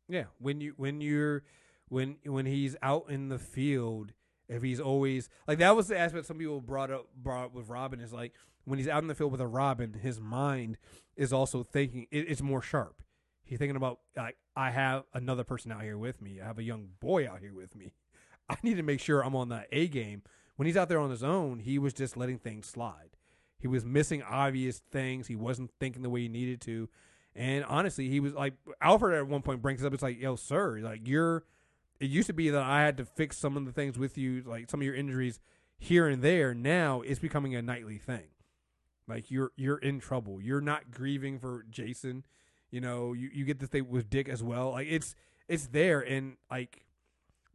Yeah, when you when you're when when he's out in the field, if he's always like that was the aspect some people brought up brought up with Robin is like when he's out in the field with a Robin, his mind is also thinking it, it's more sharp. He's thinking about like I have another person out here with me. I have a young boy out here with me. I need to make sure I'm on that A game. When he's out there on his own, he was just letting things slide. He was missing obvious things. He wasn't thinking the way he needed to. And honestly, he was like Alfred at one point brings up. It's like, yo, sir, like you're. It used to be that I had to fix some of the things with you, like some of your injuries here and there. Now it's becoming a nightly thing. Like you're you're in trouble. You're not grieving for Jason. You know, you, you get this thing with Dick as well. Like it's it's there, and like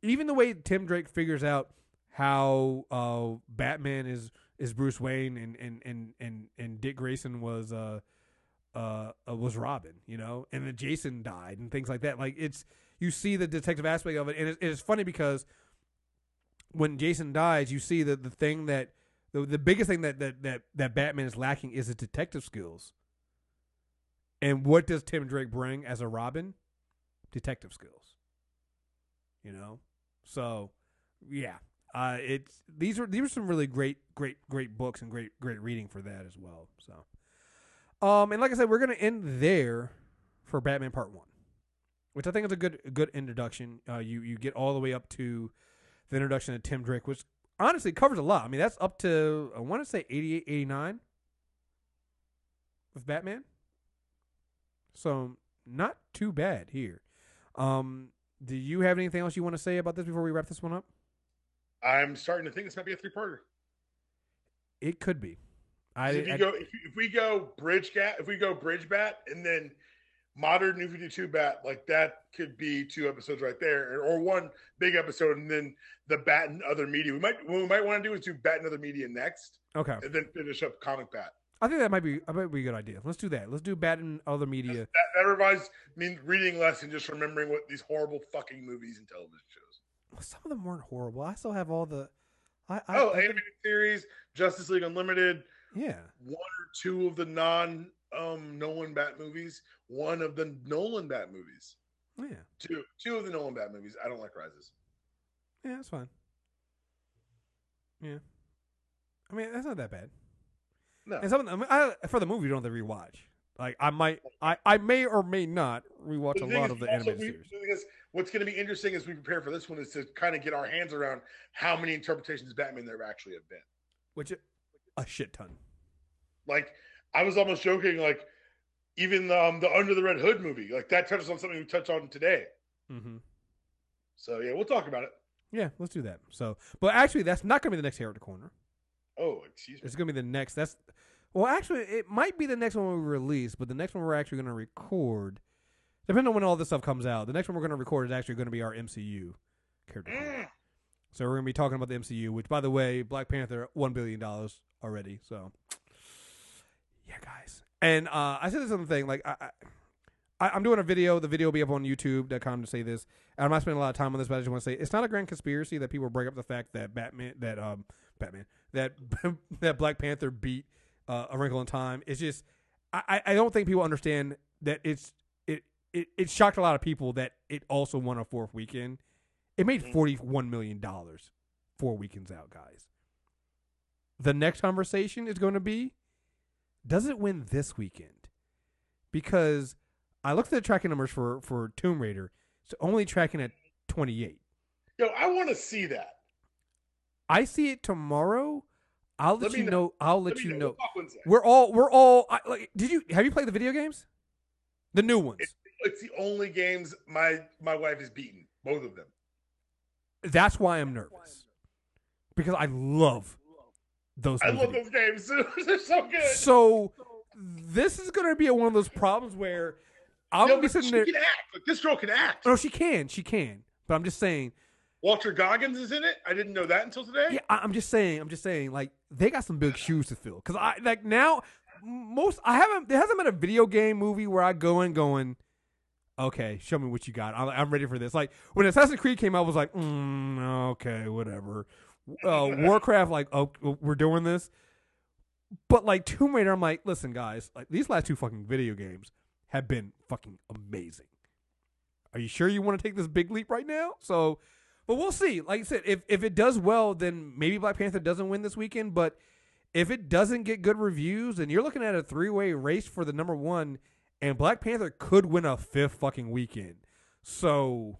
even the way Tim Drake figures out how uh, Batman is is Bruce Wayne and and and and, and Dick Grayson was uh, uh, uh was Robin, you know, and then Jason died and things like that. Like it's you see the detective aspect of it, and it's, it's funny because when Jason dies, you see that the thing that the the biggest thing that that that that Batman is lacking is his detective skills. And what does Tim Drake bring as a Robin? Detective skills. You know, so yeah, uh, it's these are these are some really great, great, great books and great, great reading for that as well. So, um, and like I said, we're gonna end there for Batman Part One, which I think is a good, good introduction. Uh, you you get all the way up to the introduction of Tim Drake, which honestly covers a lot. I mean, that's up to I want to say 88, 89 with Batman. So not too bad here. Um, do you have anything else you want to say about this before we wrap this one up? I'm starting to think this might be a three-parter. It could be. I, if you I- go, if, if we go bridge gat, if we go bridge bat, and then modern New Fifty Two bat, like that could be two episodes right there, or one big episode, and then the bat and other media. We might what we might want to do is do bat and other media next, okay. and then finish up comic bat. I think that might be that might be a good idea. Let's do that. Let's do Bat and other media. That, that reminds me reading less and just remembering what these horrible fucking movies and television shows. Some of them weren't horrible. I still have all the. I, I Oh, I- animated series, Justice League Unlimited, yeah. one or two of the non um Nolan Bat movies, one of the Nolan Bat movies. Yeah. Two two of the Nolan Bat movies. I don't like Rises. Yeah, that's fine. Yeah. I mean, that's not that bad. No. And some of them, I, for the movie, you don't have to rewatch. Like I might, I, I may or may not rewatch a lot of the animated we- series. what's going to be interesting as we prepare for this one is to kind of get our hands around how many interpretations of Batman there actually have been. which a shit ton. Like I was almost joking, like even the, um, the Under the Red Hood movie, like that touches on something we touched on today. Mm-hmm. So yeah, we'll talk about it. Yeah, let's do that. So, but actually, that's not going to be the next character corner. Oh, excuse me. It's going to be the next. That's well, actually, it might be the next one we release, but the next one we're actually going to record, depending on when all this stuff comes out. The next one we're going to record is actually going to be our MCU character. Mm. So we're going to be talking about the MCU, which, by the way, Black Panther one billion dollars already. So, yeah, guys. And uh, I said this other thing, like I, I, I'm doing a video. The video will be up on YouTube.com to say this. And I'm not spending a lot of time on this, but I just want to say it's not a grand conspiracy that people bring up the fact that Batman, that um, Batman, that that Black Panther beat uh, A Wrinkle in Time. It's just I, I- don't think people understand that it's it, it it shocked a lot of people that it also won a fourth weekend. It made Mhm. forty one million dollars four weekends out, guys. The next conversation is going to be does it win this weekend? Because I looked at the tracking numbers for for Tomb Raider. It's only tracking at 28. Yo, I want to see that. I see it tomorrow. I'll let, Let you know. know. I'll let, me you We'll know. We're all we're all I, like did you have you played the video games? The new ones. It's the only games my my wife has beaten. Both of them. That's why I'm nervous. Because I love those I love those games. They're so good. So this is going to be one of those problems where I'm gonna be sitting she there. can act. Like, this girl can act. No, she can, she can. But I'm just saying. Walton Goggins is in it. I didn't know that until today. Yeah, I- I'm just saying. I'm just saying. Like they got some big shoes to fill. Because I like now most I haven't. There hasn't been a video game movie where I go in going. Okay, show me what you got. I'm, I'm ready for this. Like when Assassin's Creed came out, I was like, mm, okay, whatever. Uh, Warcraft, like, oh, we're doing this. But like Tomb Raider, I'm like, listen, guys, like these last two fucking video games have been fucking amazing. Are you sure you want to take this big leap right now? So, but we'll see. Like I said, if if it does well, then maybe Black Panther doesn't win this weekend. But if it doesn't get good reviews, then you're looking at a three way race for the number one, and Black Panther could win a fifth fucking weekend. So,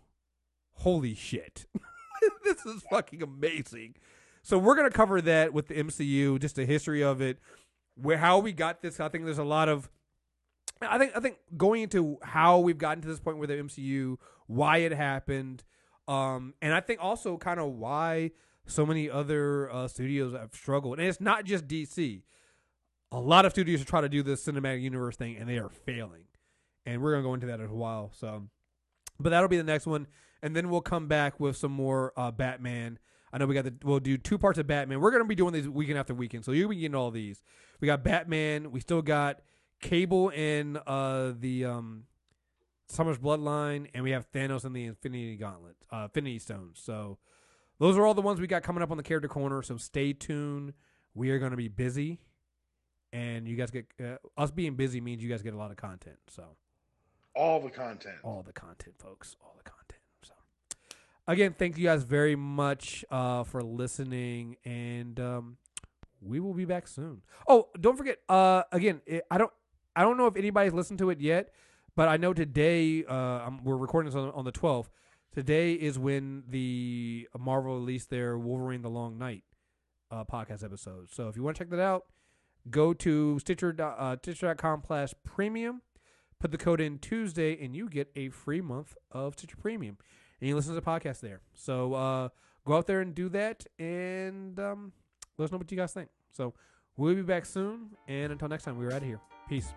holy shit, this is fucking amazing. So we're gonna cover that with the MCU, just the history of it, where how we got this. I think there's a lot of I think I think going into how we've gotten to this point with the MCU, why it happened, um, and I think also kind of why so many other uh, studios have struggled, and it's not just DC. A lot of studios are trying to do this cinematic universe thing, and they are failing. And we're gonna go into that in a while. So, but that'll be the next one, and then we'll come back with some more uh, Batman. I know we got the we'll do two parts of Batman. We're gonna be doing these weekend after weekend, so you'll be getting all these. We got Batman. We still got Cable in uh, the um, Summer's Bloodline, and we have Thanos in the Infinity Gauntlet, uh, Infinity Stones. So those are all the ones we got coming up on the character corner. So stay tuned. We are going to be busy, and you guys get uh, us being busy means you guys get a lot of content. So all the content, all the content, folks, all the content. Again, thank you guys very much uh, for listening, and um, we will be back soon. Oh, don't forget. Uh, again, it, I don't. I don't know if anybody's listened to it yet, but I know today uh, we're recording this on, on the 12th. Today is when the Marvel released their Wolverine: The Long Night uh, podcast episode. So if you want to check that out, go to Stitcher uh, Stitcher.com slash premium. Put the code in Tuesday, and you get a free month of Stitcher Premium, and you listen to the podcast there. So uh, go out there and do that, and um, let us know what you guys think. So we'll be back soon, and until next time, we're out of here. Peace.